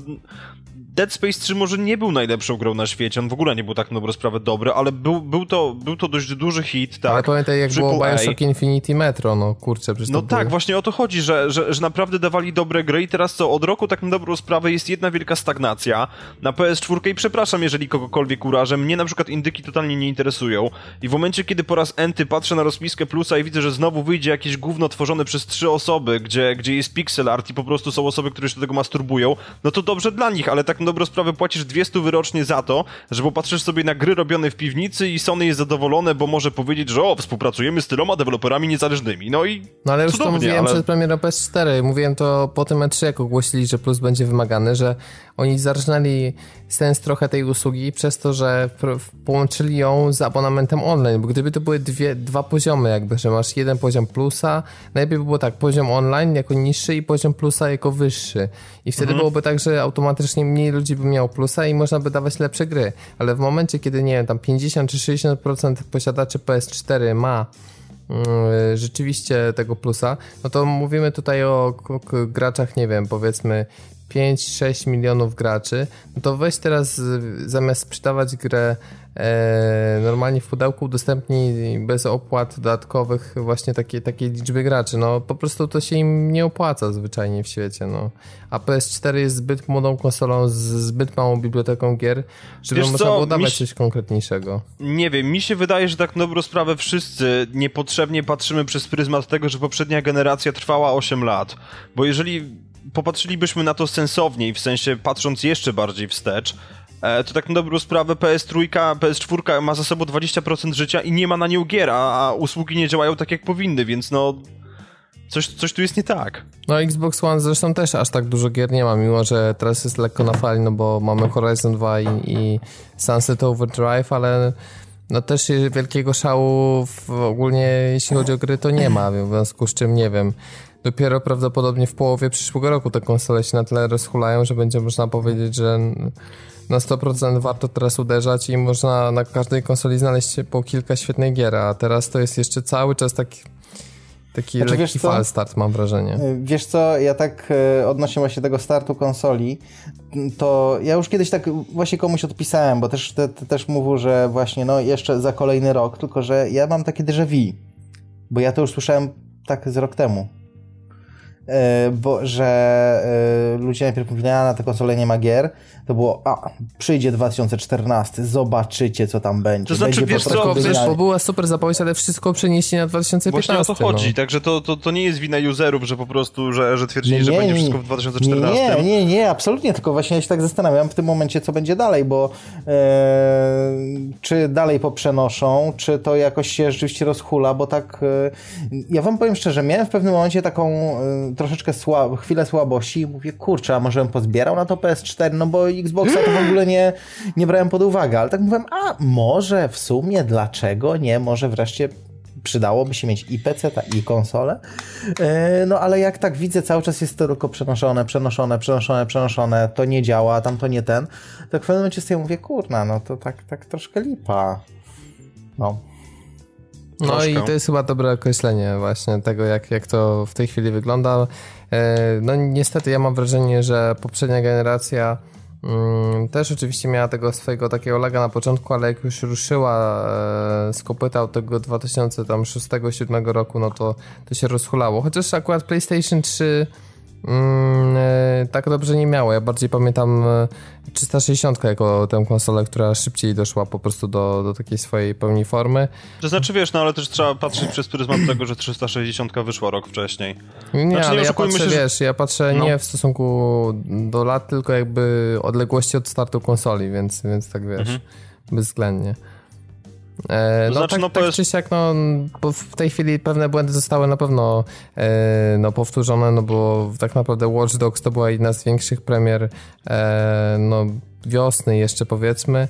Dead Space 3 może nie był najlepszą grą na świecie, on w ogóle nie był tak na dobrą sprawę dobry, ale był, był, to, był to dość duży hit, tak? Ale pamiętaj jak było Bioshock Infinity Metro, no kurczę, przecież No tak, właśnie o to chodzi, że, że, że naprawdę dawali dobre gry i teraz co, od roku tak na dobrą sprawę jest jedna wielka stagnacja na PS4 i przepraszam, jeżeli kogokolwiek urażę, mnie na przykład indyki totalnie nie interesują. I w momencie, kiedy po raz enty patrzę na rozpiskę plusa i widzę, że znowu wyjdzie jakieś gówno tworzone przez trzy osoby, gdzie, gdzie jest pixel art i po prostu są osoby, które się do tego masturbują, no to dobrze dla nich, ale tak dobrą sprawę płacisz 200 wyrocznie za to, że popatrzysz sobie na gry robione w piwnicy i Sony jest zadowolone, bo może powiedzieć, że o, współpracujemy z tyloma deweloperami niezależnymi. No i No ale już to mówiłem ale... przed premierą PS4, mówiłem to po tym E3, jak ogłosili, że plus będzie wymagany, że oni zarżnęli sens trochę tej usługi przez to, że połączyli ją z abonamentem online, bo gdyby to były dwie, dwa poziomy jakby, że masz jeden poziom plusa, najlepiej by było tak, poziom online jako niższy i poziom plusa jako wyższy. I wtedy mhm. byłoby tak, że automatycznie mniej ludzi by miało plusa i można by dawać lepsze gry. Ale w momencie, kiedy nie wiem, tam 50 czy 60% posiadaczy PS4 ma mm, rzeczywiście tego plusa, no to mówimy tutaj o graczach, nie wiem, powiedzmy 5-6 milionów graczy, no to weź teraz zamiast sprzedawać grę e, normalnie w pudełku udostępnij bez opłat dodatkowych właśnie takie, takiej liczby graczy. No po prostu to się im nie opłaca zwyczajnie w świecie. No. A PS4 jest zbyt młodą konsolą z zbyt małą biblioteką gier, żeby Wiesz można co? było dawać się... coś konkretniejszego. Nie wiem, mi się wydaje, że tak na dobrą sprawę wszyscy niepotrzebnie patrzymy przez pryzmat tego, że poprzednia generacja trwała 8 lat. Bo jeżeli popatrzylibyśmy na to sensowniej, w sensie patrząc jeszcze bardziej wstecz, e, to tak na dobrą sprawę PS3, PS4 ma za sobą 20% życia i nie ma na nią gier, a, usługi nie działają tak jak powinny, więc no Coś, coś tu jest nie tak. No Xbox One zresztą też aż tak dużo gier nie ma, mimo że teraz jest lekko na fali, no bo mamy Horizon 2 i, i Sunset Overdrive, ale no też wielkiego szału w, ogólnie jeśli chodzi o gry to nie ma, w związku z czym nie wiem. Dopiero prawdopodobnie w połowie przyszłego roku te konsole się na tyle rozhulają, że będzie można powiedzieć, że na 100% warto teraz uderzać i można na każdej konsoli znaleźć po kilka świetnych gier, a teraz to jest jeszcze cały czas taki Taki znaczy, lekki fal start mam wrażenie. Y, wiesz co, ja tak y, odnośnie właśnie tego startu konsoli, to ja już kiedyś tak właśnie komuś odpisałem, bo też, te, te, też mówił, że właśnie no jeszcze za kolejny rok, tylko że ja mam takie déjà vu, bo ja to już słyszałem tak z rok temu. E, bo, że y, ludzie najpierw mówili, a na te konsole nie ma gier, to było, a, przyjdzie 2014, zobaczycie, co tam będzie. To znaczy, będzie wiesz co, wiesz, bo była super zapowiedź, ale wszystko przenieśli na 2015. Właśnie o to chodzi, no. także to, to, to nie jest wina userów, że po prostu, że, że twierdzili, nie, że będzie wszystko w 2014. Nie, nie, nie, absolutnie, tylko właśnie ja się tak zastanawiam w tym momencie, co będzie dalej, bo e, czy dalej poprzenoszą, czy to jakoś się rzeczywiście rozhula, bo tak, e, ja wam powiem szczerze, miałem w pewnym momencie taką e, troszeczkę słab, chwilę słabości i mówię, kurczę, a może bym pozbierał na to PS4, no bo Xboxa to w ogóle nie, nie brałem pod uwagę, ale tak mówiłem, a może w sumie, dlaczego nie, może wreszcie przydałoby się mieć i PC, i konsolę. E, no ale jak tak widzę, cały czas jest to tylko przenoszone, przenoszone, przenoszone, przenoszone, to nie działa, tam to nie ten, tak w pewnym momencie sobie mówię, kurna, no to tak, tak troszkę lipa. No. No Troszkę. i to jest chyba dobre określenie właśnie tego, jak, jak to w tej chwili wygląda. E, no niestety ja mam wrażenie, że poprzednia generacja mm, też oczywiście miała tego swojego takiego laga na początku, ale jak już ruszyła e, z kopyta od tego 2006-2007 roku, no to, to się rozhulało. Chociaż akurat PlayStation 3 Mm, e, tak dobrze nie miało. Ja bardziej pamiętam 360 e, jako tę konsolę, która szybciej doszła po prostu do, do takiej swojej pełni formy. To znaczy wiesz, no ale też trzeba patrzeć przez pryzmat tego, że 360 wyszła rok wcześniej. Nie, znaczy, ale nie ja patrzę, się, wiesz, ja patrzę no. nie w stosunku do lat, tylko jakby odległości od startu konsoli, więc, więc tak wiesz, mhm. bezwzględnie. E, no znaczy, tak, no, tak jest... czy siak, no, w tej chwili pewne błędy zostały na pewno e, no, powtórzone, no bo tak naprawdę Watch Dogs to była jedna z większych premier e, no, wiosny jeszcze powiedzmy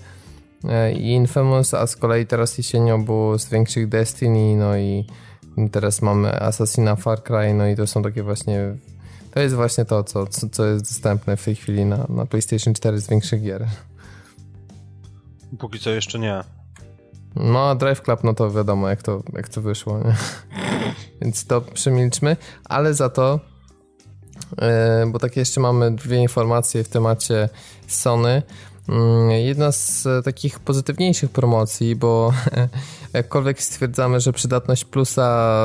e, i Infamous, a z kolei teraz jesienią było z większych Destiny, no i teraz mamy Assassina Far Cry, no i to są takie właśnie to jest właśnie to, co, co jest dostępne w tej chwili na, na PlayStation 4 z większych gier. Póki co jeszcze nie. No, Drive Club, no to wiadomo, jak to, jak to wyszło, nie? Więc to przemilczmy, ale za to, yy, bo takie jeszcze mamy dwie informacje w temacie Sony. Yy, jedna z takich pozytywniejszych promocji, bo jakkolwiek stwierdzamy, że przydatność plusa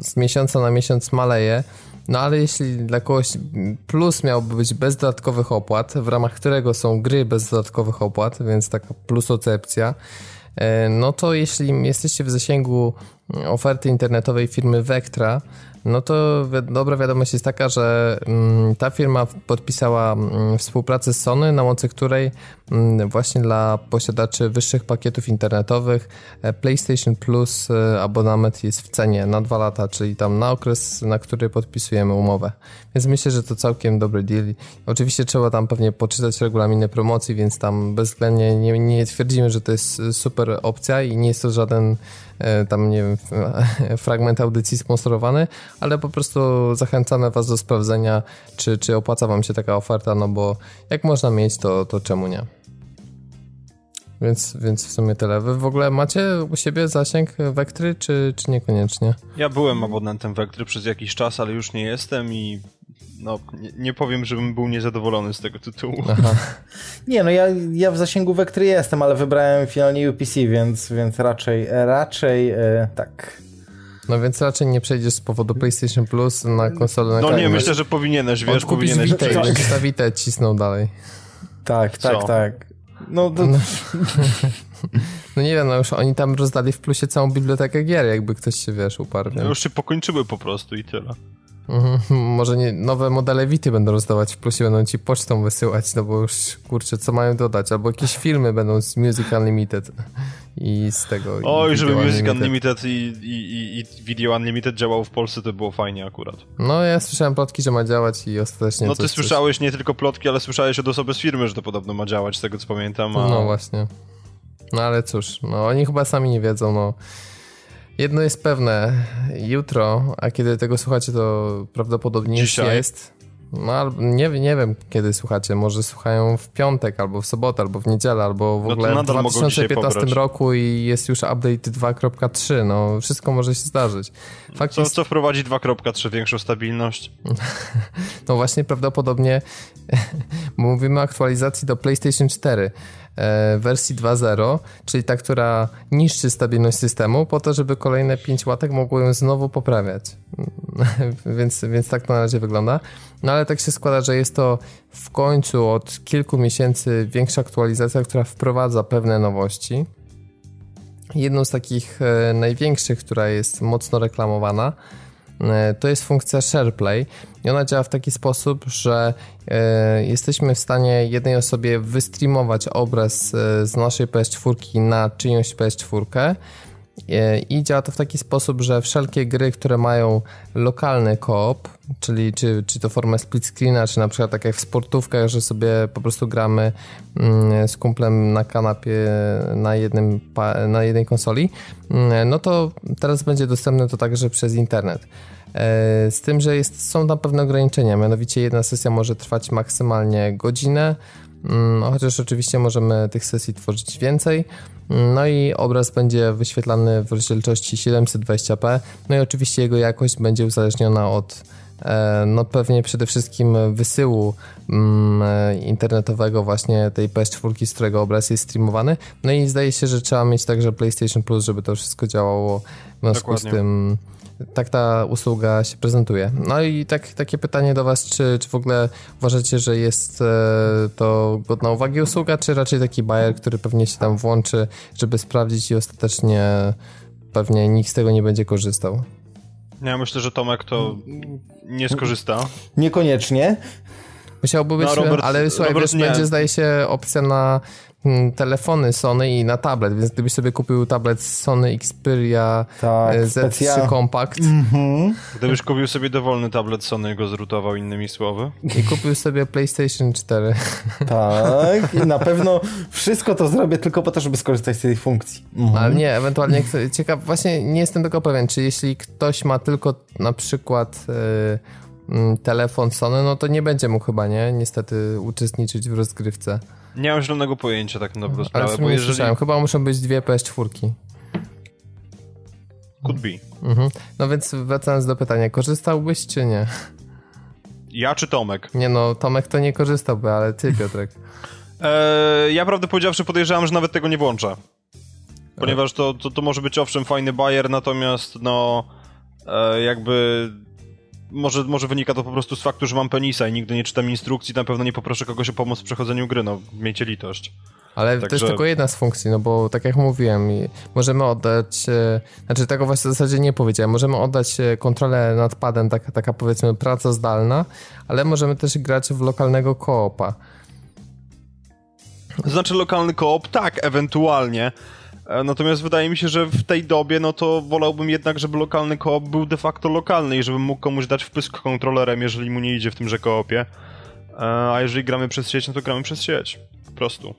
z miesiąca na miesiąc maleje, no ale jeśli dla kogoś plus miałby być bez dodatkowych opłat, w ramach którego są gry bez dodatkowych opłat, więc taka plusocepcja, no to jeśli jesteście w zasięgu oferty internetowej firmy Vectra, no to wi dobra wiadomość jest taka, że mm, ta firma podpisała mm, współpracę z Sony, na mocy której mm, właśnie dla posiadaczy wyższych pakietów internetowych e, PlayStation Plus e, abonament jest w cenie na dwa lata, czyli tam na okres, na który podpisujemy umowę. Więc myślę, że to całkiem dobry deal. Oczywiście trzeba tam pewnie poczytać regulaminy promocji, więc tam bezwzględnie nie, nie twierdzimy, że to jest super opcja i nie jest to żaden E, tam nie wiem, fragment audycji sponsorowany, ale po prostu zachęcamy Was do sprawdzenia, czy, czy opłaca Wam się taka oferta, no bo jak można mieć, to, to czemu nie? Więc, więc w sumie tyle. Wy w ogóle macie u siebie zasięg Wektry, czy, czy niekoniecznie? Ja byłem abonentem Wektry przez jakiś czas, ale już nie jestem i no, nie, nie, powiem, żebym był niezadowolony z tego tytułu. Aha. Nie, no ja, ja w zasięgu Vectry jestem, ale wybrałem finalnie UPC, więc, więc raczej, raczej e, tak. No więc raczej nie przejdziesz z powodu PlayStation Plus na konsolę na No nie, myślę, że powinieneś, wiesz, Odkupić powinieneś Vita przejść. Ta Vita cisnął dalej. Tak, tak, Co? tak. No, to... no, no nie wiem, no już oni tam rozdali w plusie całą bibliotekę gier, jakby ktoś się, wiesz, uparł. No już się pokończyły po prostu i tyle. Mhm. Może nie, nowe modele Vity będą rozdawać w plusie, będą ci pocztą wysyłać, no bo już, kurczę, co mają dodać? Albo jakieś filmy będą z Music Unlimited i z tego... Oj, żeby Music Unlimited, Unlimited i, i, i Video Unlimited działało w Polsce, to było fajnie akurat. No, ja słyszałem plotki, że ma działać i ostatecznie No ty coś, słyszałeś coś... nie tylko plotki, ale słyszałeś od osoby z firmy, że to podobno ma działać, z tego co pamiętam. A... No właśnie. No ale cóż, no oni chyba sami nie wiedzą, no. Jedno jest pewne, jutro, a kiedy tego słuchacie, to prawdopodobnie Dzisiaj. już jest. No, nie, nie wiem, kiedy słuchacie. Może słuchają w piątek, albo w sobotę, albo w niedzielę, albo w no ogóle w 2015 roku i jest już update 2.3. No, wszystko może się zdarzyć. Fakt co, jest... co wprowadzi 2.3? Większą stabilność? no właśnie, prawdopodobnie mówimy o aktualizacji do PlayStation 4. E, wersji 2.0, czyli ta, która niszczy stabilność systemu, po to, żeby kolejne 5 łatek mogło ją znowu poprawiać. więc, więc tak to na razie wygląda. No ale tak się składa, że jest to w końcu od kilku miesięcy większa aktualizacja, która wprowadza pewne nowości. Jedną z takich e, największych, która jest mocno reklamowana, to jest funkcja SharePlay i ona działa w taki sposób, że e, jesteśmy w stanie jednej osobie wystreamować obraz e, z naszej PS4 na czyjąś PS4 i działa to w taki sposób, że wszelkie gry, które mają lokalny koop, czyli czy, czy to formę split screena, czy na przykład tak jak w sportówkach, że sobie po prostu gramy mm, z kumplem na kanapie na, jednym, na jednej konsoli, mm, no to teraz będzie dostępne to także przez internet. E, z tym, że jest, są tam pewne ograniczenia, mianowicie jedna sesja może trwać maksymalnie godzinę, chociaż oczywiście możemy tych sesji tworzyć więcej. No i obraz będzie wyświetlany w rozdzielczości 720p. No i oczywiście jego jakość będzie uzależniona od e, no pewnie przede wszystkim wysyłu mm, e, internetowego właśnie tej PS4, z którego obraz jest streamowany. No i zdaje się, że trzeba mieć także PlayStation Plus, żeby to wszystko działało. W związku Dokładnie. z tym tak ta usługa się prezentuje. No i tak, takie pytanie do Was, czy, czy w ogóle uważacie, że jest e, to godna uwagi usługa, czy raczej taki buyer, który pewnie się tam włączy, żeby sprawdzić i ostatecznie pewnie nikt z tego nie będzie korzystał? Ja myślę, że Tomek to nie skorzysta. Niekoniecznie. Musiałby być, no, Robert, ale słuchaj, Robert, wiesz, będzie zdaje się opcja na telefony Sony i na tablet, więc gdybyś sobie kupił tablet Sony Xperia tak, e, Z3 specja... Compact. Mm-hmm. Gdybyś kupił sobie dowolny tablet Sony i go zrutował innymi słowy. I kupił sobie PlayStation 4. Tak, i na pewno wszystko to zrobię tylko po to, żeby skorzystać z tej funkcji. Mhm. Ale nie, ewentualnie ciekaw, właśnie nie jestem tego pewien, czy jeśli ktoś ma tylko na przykład yy, telefon Sony, no to nie będzie mógł chyba, nie? Niestety uczestniczyć w rozgrywce. Nie mam zielonego pojęcia tak na dobrą sprawę. Ale bo jeżeli... słyszałem, chyba muszą być dwie PS4. Could be. Mhm. No więc wracając do pytania, korzystałbyś czy nie? Ja czy Tomek? Nie no, Tomek to nie korzystałby, ale ty Piotrek. eee, ja prawdę powiedziawszy podejrzewam, że nawet tego nie włączę. Ponieważ to, to, to może być owszem fajny bajer, natomiast no e, jakby może, może wynika to po prostu z faktu, że mam penisa i nigdy nie czytam instrukcji, na pewno nie poproszę kogoś o pomoc w przechodzeniu gry, no miejcie litość. Ale Także... to jest tylko jedna z funkcji, no bo tak jak mówiłem, możemy oddać, e, znaczy tego właśnie w zasadzie nie powiedziałem, możemy oddać e, kontrolę nad padem, taka, taka powiedzmy praca zdalna, ale możemy też grać w lokalnego koopa. Znaczy lokalny koop, tak, ewentualnie, natomiast wydaje mi się, że w tej dobie, no to wolałbym jednak, żeby lokalny koop był de facto lokalny i żebym mógł komuś dać wpysk kontrolerem, jeżeli mu nie idzie w tymże koopie. E, a jeżeli gramy przez sieć, no to gramy przez sieć. Po prostu.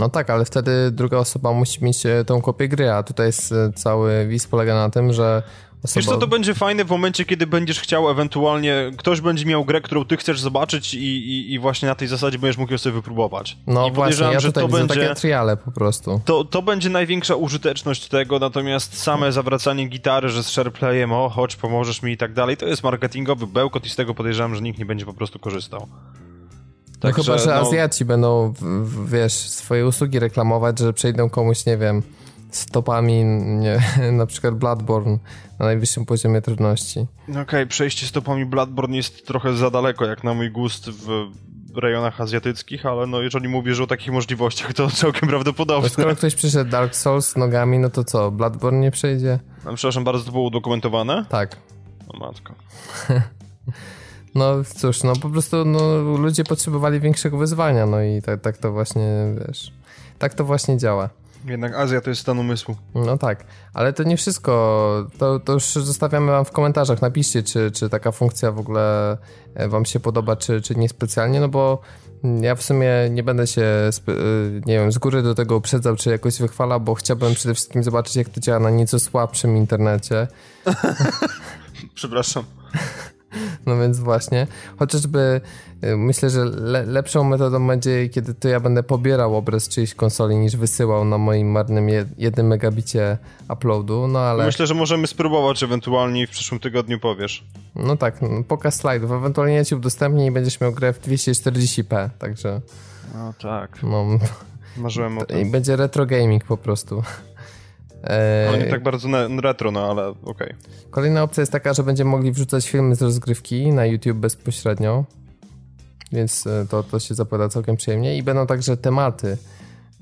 No tak, ale wtedy druga osoba musi mieć e, tą kopię gry, a tutaj jest cały wis polega na tym, że Osoba... Wiesz co, to będzie fajne w momencie, kiedy będziesz chciał ewentualnie, ktoś będzie miał grę, którą ty chcesz zobaczyć i, i, i właśnie na tej zasadzie będziesz mógł ją sobie wypróbować. No I właśnie, ja że to będzie takie triale po prostu. To, to będzie największa użyteczność tego, natomiast same zawracanie gitary, że z SharePlayem, o chodź, pomożesz mi i tak dalej, to jest marketingowy bełkot i z tego podejrzewam, że nikt nie będzie po prostu korzystał. No Także, chyba, że no... Azjaci będą, wiesz, swoje usługi reklamować, że przejdą komuś, nie wiem stopami, nie, na przykład Bloodborne na najwyższym poziomie trudności. Okej, okay, przejście stopami Bloodborne jest trochę za daleko, jak na mój gust w rejonach azjatyckich, ale no jeżeli mówisz o takich możliwościach, to całkiem prawdopodobne. No skoro ktoś przyszedł Dark Souls nogami, no to co, Bloodborne nie przejdzie? No, przepraszam, bardzo to było udokumentowane? Tak. O matko. no cóż, no po prostu no, ludzie potrzebowali większego wyzwania, no i tak, tak to właśnie, wiesz, tak to właśnie działa. Jednak Azja to jest stan umysłu. No tak, ale to nie wszystko. To, to już zostawiamy wam w komentarzach. Napiszcie, czy, czy taka funkcja w ogóle e, wam się podoba, czy, czy niespecjalnie, no bo Ja w sumie nie będę się, nie wiem, z góry do tego uprzedzał, czy jakoś wychwala, bo chciałbym przede wszystkim zobaczyć, jak to działa na nieco słabszym internecie. Przepraszam. No więc właśnie, chociażby y, myślę, że le lepszą metodą będzie, kiedy to ja będę pobierał obraz czyjejś konsoli, niż wysyłał na moim marnym jednym megabicie uploadu, no ale... Myślę, że możemy spróbować ewentualnie w przyszłym tygodniu powiesz. No tak, no, pokaz slajdów, ewentualnie ja ci udostępnię i będziesz miał grę w 240p, także... No tak. No, Marzyłem o tym. I będzie retro gaming po prostu. No nie tak bardzo retro, no ale okej. Okay. Kolejna opcja jest taka, że będziemy mogli wrzucać filmy z rozgrywki na YouTube bezpośrednio, więc e, to, to się zapowiada całkiem przyjemnie i będą także tematy,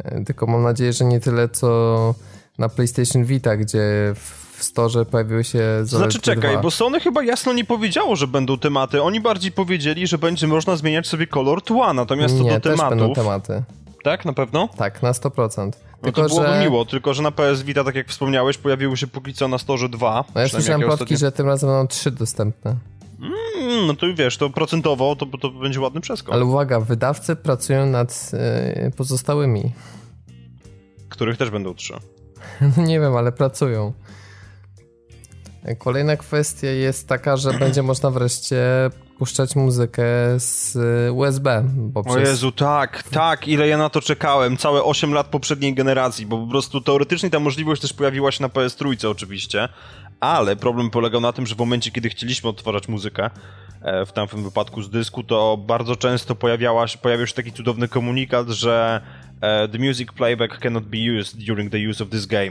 e, tylko mam nadzieję, że nie tyle co na PlayStation Vita, gdzie w storze pojawiły się Znaczy czekaj, bo Sony chyba jasno nie powiedziało, że będą tematy. Oni bardziej powiedzieli, że będzie można zmieniać sobie kolor tła, natomiast nie, co do też tematów... będą tematy. Tak, na pewno? Tak, na 100%. Tylko, no to byłoby że... miło, tylko że na PS Vita, tak jak wspomniałeś, pojawiły się póki co na storze 2. No ja słyszałem plotki, ostatnio... że tym razem będą 3 dostępne. Mm, no to wiesz, to procentowo to, to będzie ładny przeskok. Ale uwaga, wydawcy pracują nad yy, pozostałymi. Których też będą 3. No nie wiem, ale pracują. Kolejna kwestia jest taka, że będzie można wreszcie puszczać muzykę z USB. Bo o Jezu, tak, tak, ile ja na to czekałem. Całe 8 lat poprzedniej generacji, bo po prostu teoretycznie ta możliwość też pojawiła się na PS3 oczywiście, ale problem polegał na tym, że w momencie, kiedy chcieliśmy odtwarzać muzykę, e, w tamtym wypadku z dysku, to bardzo często pojawiała się, pojawiał się taki cudowny komunikat, że the music playback cannot be used during the use of this game.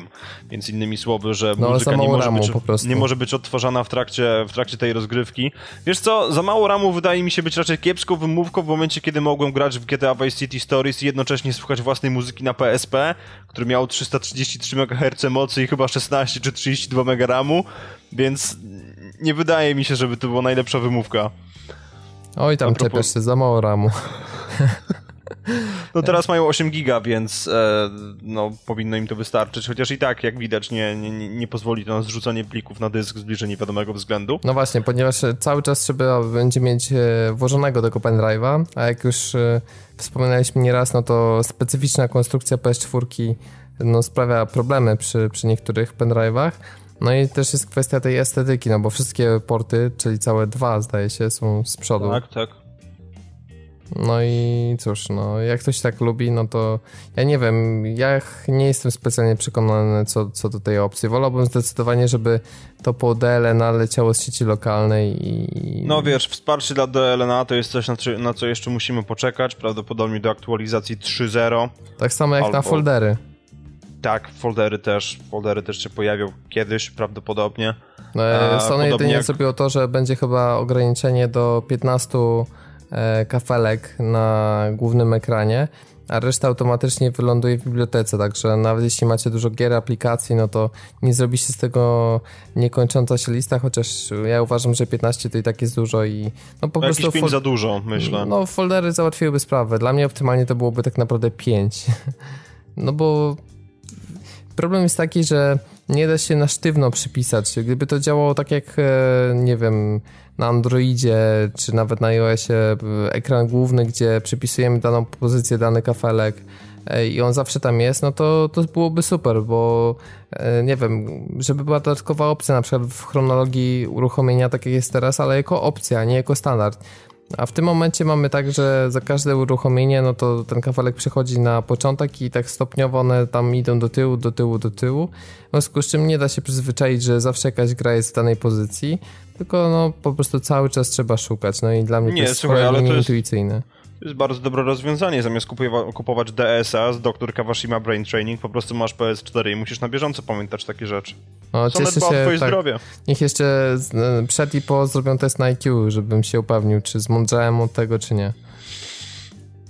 Więc innymi słowy, że no, muzyka nie może, być, nie może być odtwarzana w trakcie, w trakcie tej rozgrywki. Wiesz co, za mało ramu wydaje mi się być raczej kiepską wymówką w momencie, kiedy mogłem grać w GTA Vice City Stories i jednocześnie słuchać własnej muzyki na PSP, który miał 333 MHz mocy i chyba 16 czy 32 MB RAMu, więc nie wydaje mi się, żeby to była najlepsza wymówka. Oj, tam propos... czepiasz się, za mało ramu. No teraz mają 8 giga, więc e, no, powinno im to wystarczyć, chociaż i tak, jak widać, nie, nie, nie pozwoli to na zrzucanie plików na dysk z bliżej niewiadomego względu. No właśnie, ponieważ cały czas trzeba będzie mieć e, włożonego tego pendrive'a, a jak już e, wspominaliśmy nieraz, no to specyficzna konstrukcja PS4 no, sprawia problemy przy, przy niektórych pendrive'ach. No i też jest kwestia tej estetyki, no bo wszystkie porty, czyli całe dwa zdaje się, są z przodu. Tak, tak. No i cóż, no jak ktoś tak lubi, no to ja nie wiem, ja nie jestem specjalnie przekonany co, co do tej opcji. Wolałbym zdecydowanie, żeby to po DLNA leciało z sieci lokalnej i... No wiesz, wsparcie dla DLNA to jest coś, na, na co jeszcze musimy poczekać, prawdopodobnie do aktualizacji 3.0. Tak samo jak Albo... na foldery. Tak, foldery też, foldery też się pojawią kiedyś prawdopodobnie. No, e, Sony jedynie jak... zrobiło to, że będzie chyba ograniczenie do 15 E, kafelek na głównym ekranie, a reszta automatycznie wyląduje w bibliotece, także nawet jeśli macie dużo gier, aplikacji, no to nie zrobi się z tego niekończąca się lista, chociaż ja uważam, że 15 to i tak jest dużo i no po no prostu... Jakieś 5 za dużo, myślę. No foldery załatwiłyby sprawę. Dla mnie optymalnie to byłoby tak naprawdę 5. no bo problem jest taki, że nie da się na sztywno przypisać. Gdyby to działało tak jak, e, nie wiem, na Androidzie, czy nawet na iOSie ekran główny, gdzie przypisujemy daną pozycję, dany kafelek e, i on zawsze tam jest, no to, to byłoby super, bo e, nie wiem, żeby była dodatkowa opcja na przykład w chronologii uruchomienia, tak jak jest teraz, ale jako opcja, nie jako standard. A w tym momencie mamy tak, że za każde uruchomienie, no to ten kafelek przechodzi na początek i tak stopniowo one tam idą do tyłu, do tyłu, do tyłu. W związku z czym nie da się przyzwyczaić, że zawsze jakaś gra jest w danej pozycji, tylko no po prostu cały czas trzeba szukać. No i dla mnie nie, to jest słuchaj, ale to jest... intuicyjne. To jest bardzo dobre rozwiązanie. Zamiast kupowa- kupować DSA z Dr. Kawashima Brain Training, po prostu masz PS4 i musisz na bieżąco pamiętać takie rzeczy. O, cieszę się, twoje tak. zdrowie. Niech jeszcze przed i po zrobią test na IQ, żebym się upewnił, czy zmądrzałem od tego, czy nie.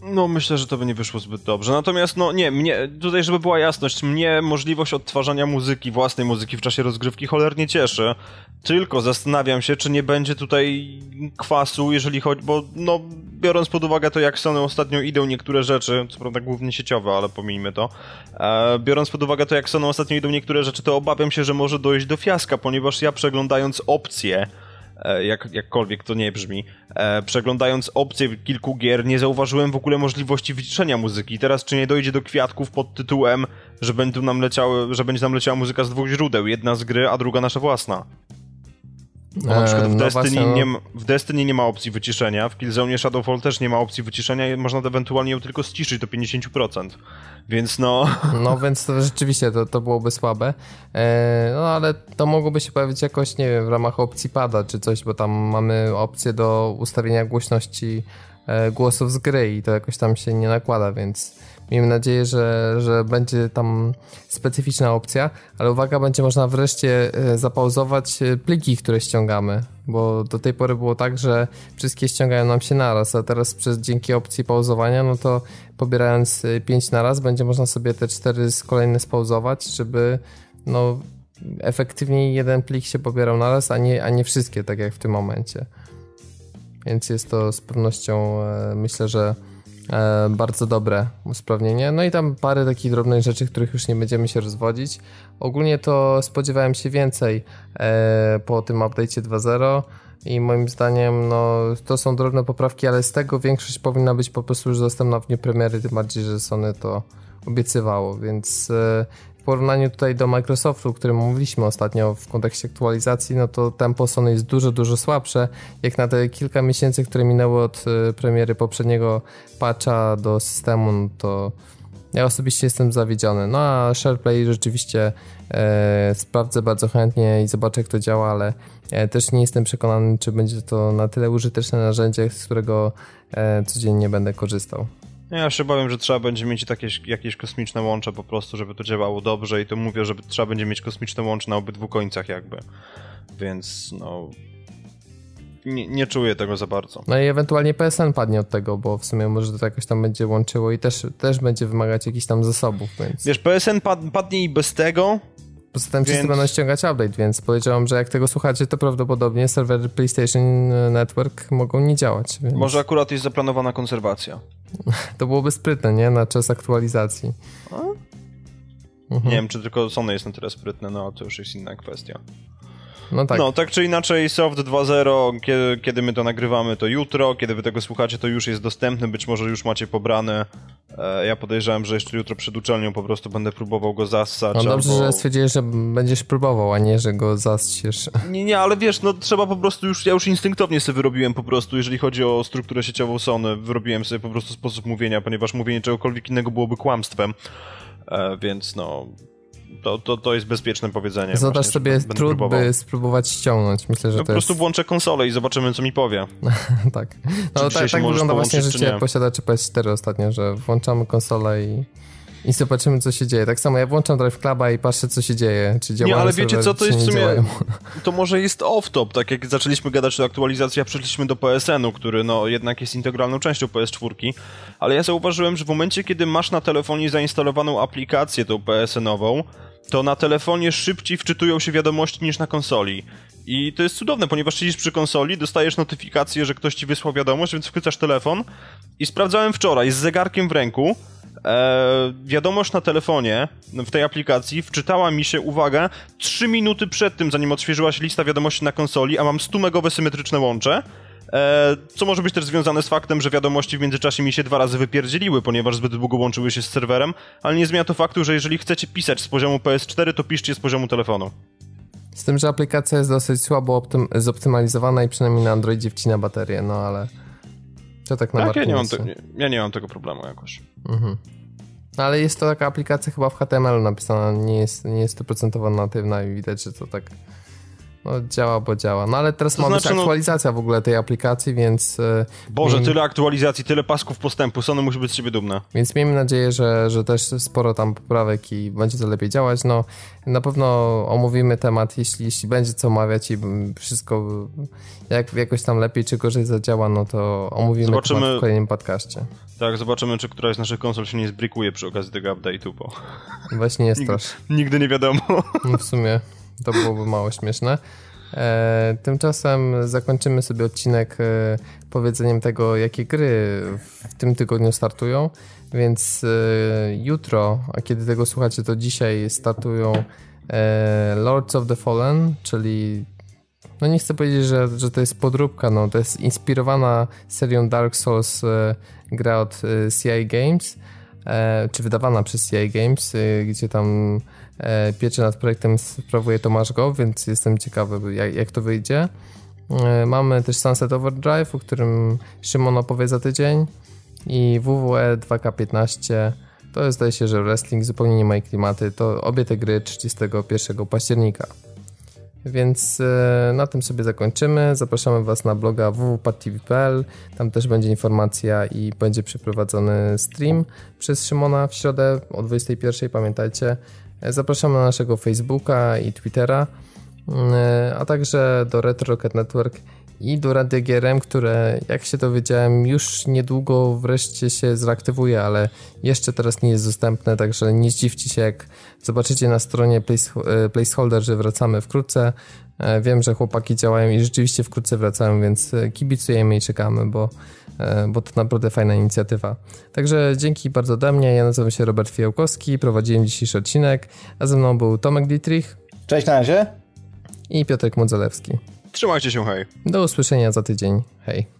No, myślę, że to by nie wyszło zbyt dobrze. Natomiast, no nie, mnie, tutaj, żeby była jasność, mnie możliwość odtwarzania muzyki, własnej muzyki w czasie rozgrywki cholernie cieszy. Tylko zastanawiam się, czy nie będzie tutaj kwasu, jeżeli chodzi, bo no, biorąc pod uwagę to, jak Sony ostatnio idą niektóre rzeczy, co prawda głównie sieciowe, ale pomijmy to, e, biorąc pod uwagę to, jak Sony ostatnio idą niektóre rzeczy, to obawiam się, że może dojść do fiaska, ponieważ ja przeglądając opcje, jak, jakkolwiek to nie brzmi. E, przeglądając opcje kilku gier, nie zauważyłem w ogóle możliwości wyciszenia muzyki. Teraz czy nie dojdzie do kwiatków pod tytułem, że, nam leciały, że będzie nam leciała muzyka z dwóch źródeł, jedna z gry, a druga nasza własna. Bo na przykład w, no Destiny właśnie, no... nie, w Destiny nie ma opcji wyciszenia, w Killzone Shadowfall też nie ma opcji wyciszenia i można ewentualnie ją tylko ściszyć do 50%. Więc no... No więc to rzeczywiście to, to byłoby słabe. E, no ale to mogłoby się pojawić jakoś, nie wiem, w ramach opcji pada czy coś, bo tam mamy opcję do ustawienia głośności e, głosów z gry i to jakoś tam się nie nakłada, więc Miejmy nadzieję, że, że będzie tam specyficzna opcja, ale uwaga, będzie można wreszcie e, zapauzować e, pliki, które ściągamy, bo do tej pory było tak, że wszystkie ściągają nam się naraz, a teraz przez dzięki opcji pauzowania, no to pobierając 5 e, naraz, będzie można sobie te 4 kolejne spauzować, żeby no efektywniej jeden plik się pobierał naraz, a nie, a nie wszystkie, tak jak w tym momencie. Więc jest to z pewnością, myślę, że E, bardzo dobre usprawnienie. No i tam parę takich drobnych rzeczy, których już nie będziemy się rozwodzić. Ogólnie to spodziewałem się więcej e, po tym update'cie 2.0 i moim zdaniem no, to są drobne poprawki, ale z tego większość powinna być po prostu już dostępna w dniu premiery, tym bardziej, że Sony to obiecywało, więc e, porównaniu tutaj do Microsoftu, o którym mówiliśmy ostatnio w kontekście aktualizacji, no to tempo Sony jest dużo, dużo słabsze. Jak na te kilka miesięcy, które minęły od e, premiery poprzedniego patcha do systemu, no to ja osobiście jestem zawiedziony. No a SharePlay rzeczywiście e, sprawdzę bardzo chętnie i zobaczę, jak to działa, ale e, też nie jestem przekonany, czy będzie to na tyle użyteczne narzędzie, z którego e, codziennie będę korzystał. Ja się bowiem, że trzeba będzie mieć takie, jakieś kosmiczne łącze po prostu, żeby to działało dobrze i to mówię, że trzeba będzie mieć kosmiczne łącze na obydwu końcach jakby. Więc no... Nie, nie czuję tego za bardzo. No i ewentualnie PSN padnie od tego, bo w sumie może to jakoś tam będzie łączyło i też, też będzie wymagać jakichś tam zasobów, więc... Wiesz, PSN pad, padnie i bez tego, Poza tym wszyscy będą ściągać update, więc podejrzewam, że jak tego słuchacie, to prawdopodobnie serwery PlayStation Network mogą nie działać. Więc... Może akurat jest zaplanowana konserwacja. to byłoby sprytne, nie? Na czas aktualizacji. Mhm. Nie wiem, czy tylko Sony jest na tyle sprytne, no to już jest inna kwestia. No tak. No, tak czy inaczej, Soft 2.0, kiedy, kiedy my to nagrywamy, to jutro, kiedy wy tego słuchacie, to już jest dostępny, być może już macie pobrane. E, ja podejrzewam, że jeszcze jutro przed uczelnią po prostu będę próbował go zassać. No dobrze, albo... że stwierdziłeś, że będziesz próbował, a nie, że go zassiesz. Nie, nie, ale wiesz, no trzeba po prostu już, ja już instynktownie sobie wyrobiłem po prostu, jeżeli chodzi o strukturę sieciową Sony, wyrobiłem sobie po prostu sposób mówienia, ponieważ mówienie czegokolwiek innego byłoby kłamstwem. E, więc no, to, to, to jest bezpieczne powiedzenie. Zadasz sobie trud, próbował. by spróbować ściągnąć. Myślę, że no, to po prostu jest... włączę konsolę i zobaczymy, co mi powie. tak. No, tak, tak wygląda właśnie życie posiadaczy PS4 ostatnio, że włączamy konsolę i i zobaczymy, co się dzieje. Tak samo ja włączam Drive Cluba i patrzę, co się dzieje. Czy działa Nie, ale wiecie co, to jest w sumie... To może jest off-top, tak jak zaczęliśmy gadać o aktualizacji, a przeszliśmy do PSN-u, który no jednak jest integralną częścią PS4, ale ja zauważyłem, że w momencie, kiedy masz na telefonie zainstalowaną aplikację tą PSN-ową, to na telefonie szybciej wczytują się wiadomości niż na konsoli. I to jest cudowne, ponieważ siedzisz przy konsoli, dostajesz notyfikację, że ktoś ci wysłał wiadomość, więc wchwycasz telefon i sprawdzałem wczoraj z zegarkiem w ręku, e, wiadomość na telefonie, w tej aplikacji, wczytała mi się, uwaga, 3 minuty przed tym, zanim odświeżyła się lista wiadomości na konsoli, a mam 100-megowe symetryczne łącze, e, co może być też związane z faktem, że wiadomości w międzyczasie mi się dwa razy wypierdzieliły, ponieważ zbyt długo łączyły się z serwerem, ale nie zmienia to faktu, że jeżeli chcecie pisać z poziomu PS4, to piszcie z poziomu telefonu. Z tym, że aplikacja jest dosyć słabo optym zoptymalizowana i przynajmniej na Androidzie wcina baterię, no ale... To tak na tak, ja nie, mam te, ja nie mam tego problemu jakoś. Mhm. No, ale jest to taka aplikacja chyba w HTML napisana, nie jest, nie jest to procentowo natywna i widać, że to tak no, działa, bo działa. No ale teraz to ma znaczy, być no- aktualizacja no... w ogóle tej aplikacji, więc... E, Boże, miejmy... tyle aktualizacji, tyle pasków postępu, Sony musi być z siebie dumna. Więc miejmy nadzieję, że, że też sporo tam poprawek i będzie to lepiej działać. No, na pewno omówimy temat, jeśli, jeśli będzie co omawiać i wszystko jak jakoś tam lepiej czy gorzej zadziała, no to omówimy zobaczymy... temat w kolejnym podcaście. Tak, zobaczymy, czy któraś z naszych konsol się nie zbrikuje przy okazji tego update'u, bo... Właśnie jest nigdy, nigdy nie wiadomo. No w sumie... To byłoby mało śmieszne. E, tymczasem zakończymy sobie odcinek e, powiedzeniem tego, jakie gry w tym tygodniu startują. Więc e, jutro, a kiedy tego słuchacie, to dzisiaj startują e, Lords of the Fallen, czyli no nie chcę powiedzieć, że, że to jest podróbka, no to jest inspirowana serią Dark Souls e, gra od e, CI Games, czy wydawana przez CI Games, gdzie tam pieczę nad projektem sprawuje Tomasz Go, więc jestem ciekawy jak, jak to wyjdzie. E, mamy też Sunset Overdrive, o którym Szymon opowie za tydzień i WWE 2K15 to jest zdaje się, że wrestling zupełnie nie moje klimaty. To obie te gry 31 października. Więc e, na tym sobie zakończymy. Zapraszamy Was na bloga www.patv.pl. Tam też będzie informacja i będzie przeprowadzony stream przez Szymona w środę o 21. Pamiętajcie. Zapraszamy na naszego Facebooka i Twittera, e, a także do Retro Rocket Network i do Radia GRM, które jak się dowiedziałem już niedługo wreszcie się zreaktywuje, ale jeszcze teraz nie jest dostępne, także nie zdziwcie się jak zobaczycie na stronie e, placeholder, że wracamy wkrótce. E, wiem, że chłopaki działają i rzeczywiście wkrótce wracają, więc e, kibicujemy i czekamy, bo, bo to naprawdę fajna inicjatywa. Także dzięki bardzo ode mnie. Ja nazywam się Robert Fijałkowski, prowadziłem dzisiejszy odcinek, a ze mną był Tomek Dietrich. Cześć na razie. I Piotrek Modzelewski. Trzymajcie się, hej. Do usłyszenia za tydzień. Hej.